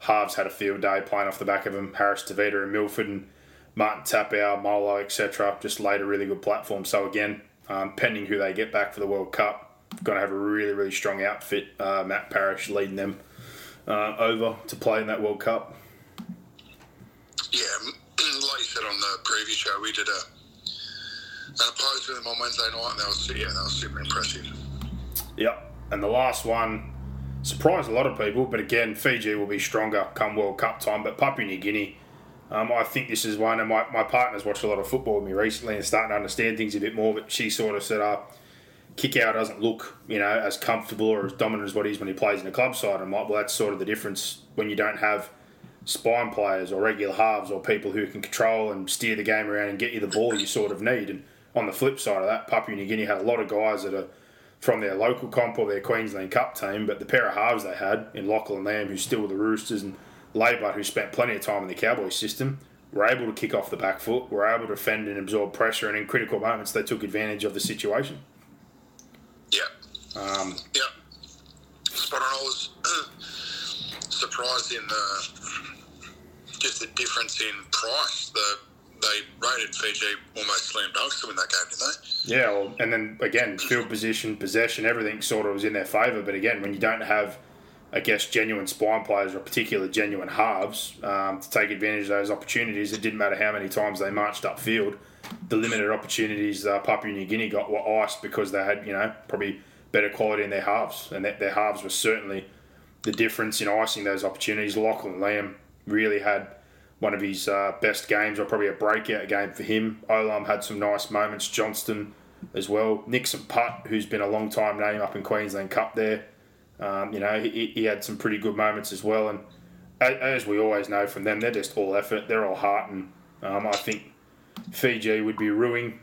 Speaker 1: Halves had a field day playing off the back of them. Harris Tavita and Milford and Martin Taupau, Molo, etc. Just laid a really good platform. So again, um, pending who they get back for the World Cup, going to have a really, really strong outfit. Uh, Matt Parish leading them uh, over to play in that World Cup.
Speaker 2: Yeah, like you said on the previous show, we did a an opposed with them on Wednesday night, and that was yeah, that was super impressive.
Speaker 1: Yep. And the last one surprised a lot of people, but again, Fiji will be stronger come World Cup time. But Papua New Guinea, um, I think this is one, and my, my partner's watched a lot of football with me recently and starting to understand things a bit more. But she sort of said, uh, Kikau doesn't look, you know, as comfortable or as dominant as what he is when he plays in a club side. I'm like, well, that's sort of the difference when you don't have spine players or regular halves or people who can control and steer the game around and get you the ball you sort of need. And on the flip side of that, Papua New Guinea had a lot of guys that are from their local comp or their Queensland Cup team, but the pair of halves they had in Lachlan Lam, who's still with the Roosters, and Labour, who spent plenty of time in the Cowboys system, were able to kick off the back foot, were able to fend and absorb pressure, and in critical moments they took advantage of the situation.
Speaker 2: Yeah,
Speaker 1: Um,
Speaker 2: yeah, spot on. I was surprised in the just the difference in price. The they rated Fiji almost slam dunks to win that game, didn't they?
Speaker 1: Yeah, well, and then again, field position, possession, everything sort of was in their favour. But again, when you don't have, I guess, genuine spine players or particular genuine halves um, to take advantage of those opportunities, it didn't matter how many times they marched upfield. The limited opportunities uh, Papua New Guinea got were iced because they had, you know, probably better quality in their halves, and their halves were certainly the difference in icing those opportunities. Lachlan Lam really had one of his uh, best games, or probably a breakout game for him. Olam had some nice moments. Johnston as well. Nixon Putt, who's been a long time name up in Queensland Cup there, um, you know, he, he had some pretty good moments as well. And as we always know from them, they're just all effort. They're all heart. And um, I think Fiji would be ruining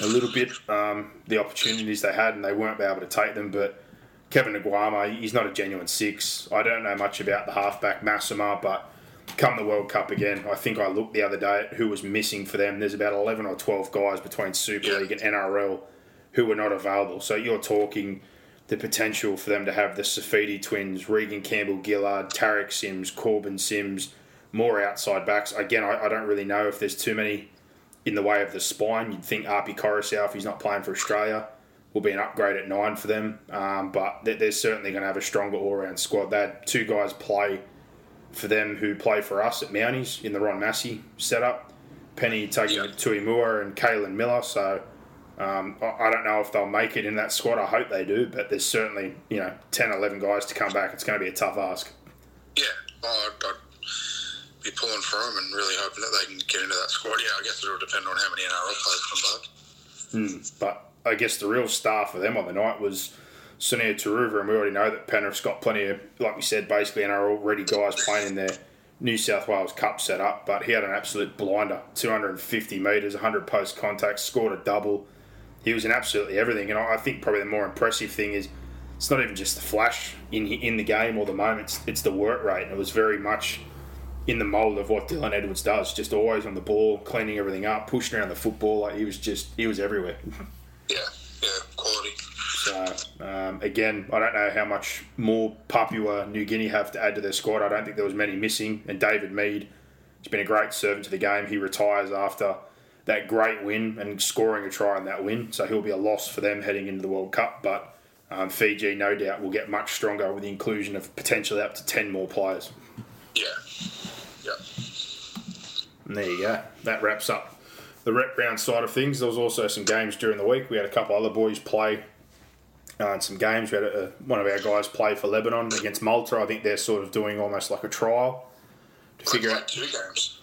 Speaker 1: a little bit um, the opportunities they had, and they weren't able to take them. But Kevin Naiqama, he's not a genuine six. I don't know much about the halfback Massima, but come the World Cup again, I think I looked the other day at who was missing for them. There's about 11 or 12 guys between Super League and NRL who were not available. So you're talking the potential for them to have the Saifiti twins, Regan Campbell Gillard, Tariq Sims, Korbin Sims, more outside backs. Again, I, I don't really know if there's too many in the way of the spine. You'd think Api Koroisau, if he's not playing for Australia, will be an upgrade at nine for them. Um, but they're, they're certainly going to have a stronger all round squad. They had two guys play for them who play for us at Mounties in the Ron Massey setup. Penny taking it to Imua and Kalen Miller. So um, I, I don't know if they'll make it in that squad. I hope they do, but there's certainly you know 10, 11 guys to come back. It's going to be a tough ask.
Speaker 2: Yeah, I'd, I'd be pulling for them and really hoping that they can get into that squad. Yeah, I guess it'll depend on how many NRL players come back.
Speaker 1: But I guess the real star for them on the night was Sunia Turuva, and we already know that Penrith's got plenty of, like we said, basically and NRL ready guys playing in their New South Wales Cup setup. But he had an absolute blinder 250 metres, 100 post contacts, scored a double. He was in absolutely everything. And I I think probably the more impressive thing is it's not even just the flash in in the game or the moments, it's the work rate. And it was very much in the mould of what Dylan Edwards does, just always on the ball, cleaning everything up, pushing around the football. Like he was just, he was everywhere.
Speaker 2: Yeah, yeah, quality.
Speaker 1: So um, again, I don't know how much more Papua New Guinea have to add to their squad. I don't think there was many missing. And David Mead, he's been a great servant to the game. He retires after that great win and scoring a try in that win, so he'll be a loss for them heading into the World Cup. But um, Fiji, no doubt, will get much stronger with the inclusion of potentially up to ten more players.
Speaker 2: Yeah, yeah.
Speaker 1: And there you go. That wraps up the rep round side of things. There was also some games during the week. We had a couple other boys play uh, in some games. We had a, one of our guys play for Lebanon against Malta. I think they're sort of doing almost like a trial to figure out.
Speaker 2: two games.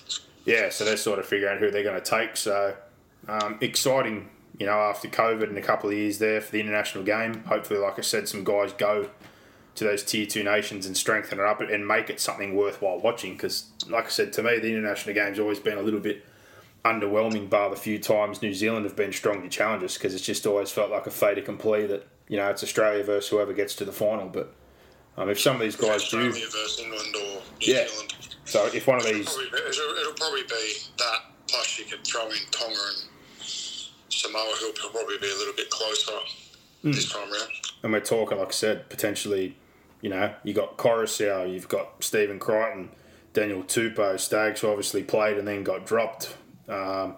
Speaker 1: Yeah, so they're sort of figuring out who they're going to take. So um, exciting, you know, after COVID and a couple of years there for the international game. Hopefully, like I said, some guys go to those tier two nations and strengthen it up and make it something worthwhile watching. Because, like I said, to me, the international game's always been a little bit underwhelming, bar the few times New Zealand have been strong to challenge us. Because it's just always felt like a fait accompli that you know it's Australia versus whoever gets to the final. But um, if some of these guys do,
Speaker 2: Australia versus England or New
Speaker 1: Yeah.
Speaker 2: Zealand.
Speaker 1: so if one of these
Speaker 2: Probably, it'll, it'll probably be that. Plus, you could throw in Tonga and Samoa, who'll probably be a little bit closer
Speaker 1: Hmm.
Speaker 2: this time round.
Speaker 1: and we're talking, like I said, potentially, you know, you got Koroisau, you've got Stephen Crichton, Daniel Tupou, Stags, who obviously played and then got dropped. Um,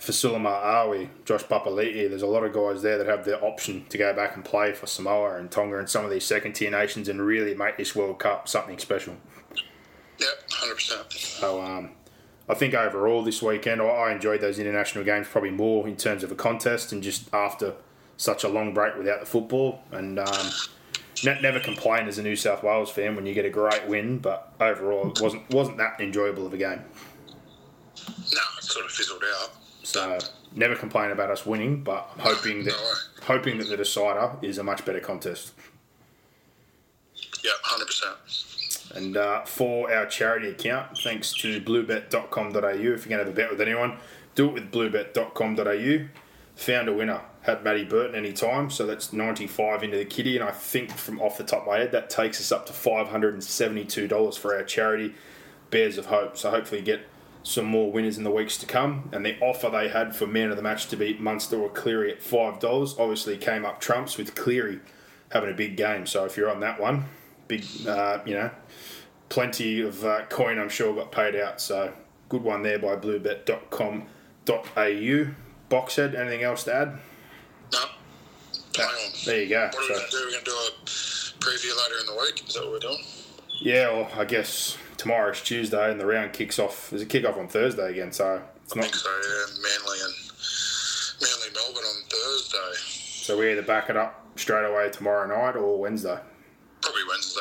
Speaker 1: Fasulama Awi, Josh Papali'i, there's a lot of guys there that have the option to go back and play for Samoa and Tonga and some of these second tier nations and really make this World Cup something special.
Speaker 2: Yep, hundred percent.
Speaker 1: So um, I think overall this weekend, I- I enjoyed those international games probably more in terms of a contest and just after such a long break without the football. And um, ne- never complain as a New South Wales fan when you get a great win, but overall it wasn't wasn't that enjoyable of a game.
Speaker 2: No, it sort of fizzled out.
Speaker 1: So never complain about us winning, but I'm hoping that
Speaker 2: No
Speaker 1: hoping that the decider is a much better contest.
Speaker 2: Yep, hundred percent.
Speaker 1: And uh, for our charity account, thanks to bluebet.com.au, if you're going to have a bet with anyone, do it with bluebet.com.au. Found a winner, had Matty Burton any time, so that's 95 into the kitty. And I think from off the top of my head, that takes us up to $572 for our charity, Bears of Hope. So hopefully you get some more winners in the weeks to come. And the offer they had for man of the match to beat Munster or Cleary at $5 obviously came up trumps with Cleary having a big game. So if you're on that one, big, uh, you know, plenty of uh, coin, I'm sure, got paid out. So good one there by bluebet.com.au. Boxhead, anything else to add?
Speaker 2: No.
Speaker 1: There you go.
Speaker 2: What are we
Speaker 1: So,
Speaker 2: going to do? We're going to do a preview later in the week. Is that what we're doing?
Speaker 1: yeah, well, I guess tomorrow's Tuesday and the round kicks off. There's a kick off on Thursday again, so it's
Speaker 2: I
Speaker 1: not.
Speaker 2: think so. Yeah, Manly and Manly Melbourne on Thursday.
Speaker 1: So we either back it up straight away tomorrow night or Wednesday.
Speaker 2: Probably Wednesday.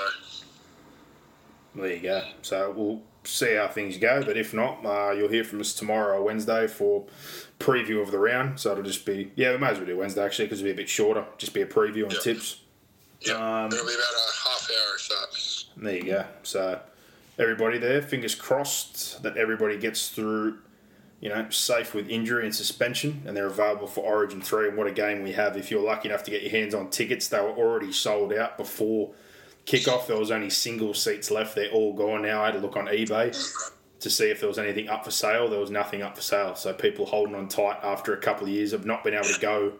Speaker 1: There you go. So we'll see how things go. But if not, uh, you'll hear from us tomorrow or Wednesday for preview of the round. So it'll just be yeah, we may as well do Wednesday actually because it'll be a bit shorter. Just be a preview and
Speaker 2: Yep.
Speaker 1: tips.
Speaker 2: Yep.
Speaker 1: Um,
Speaker 2: It'll be about a half hour if that.
Speaker 1: There you go. So everybody there, fingers crossed that everybody gets through, you know, safe with injury and suspension, and they're available for Origin three. And what a game we have! If you're lucky enough to get your hands on tickets, they were already sold out before kickoff. There was only single seats left. They're all gone now. I had to look on eBay to see if there was anything up for sale. There was nothing up for sale. So people holding on tight after a couple of years of not being able to go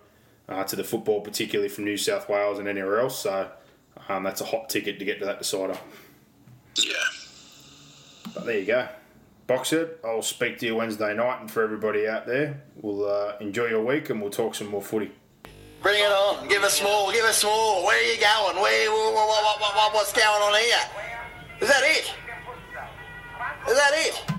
Speaker 1: uh, to the football, particularly from New South Wales and anywhere else. So um, that's a hot ticket to get to that decider.
Speaker 2: Yeah.
Speaker 1: But there you go. Boxer, I'll speak to you Wednesday night, and for everybody out there, we'll uh, enjoy your week and we'll talk some more footy.
Speaker 6: Bring it on. Give us more. Give us more. Where are you going? Where? What, what, what, what's going on here? Is that it? Is that it?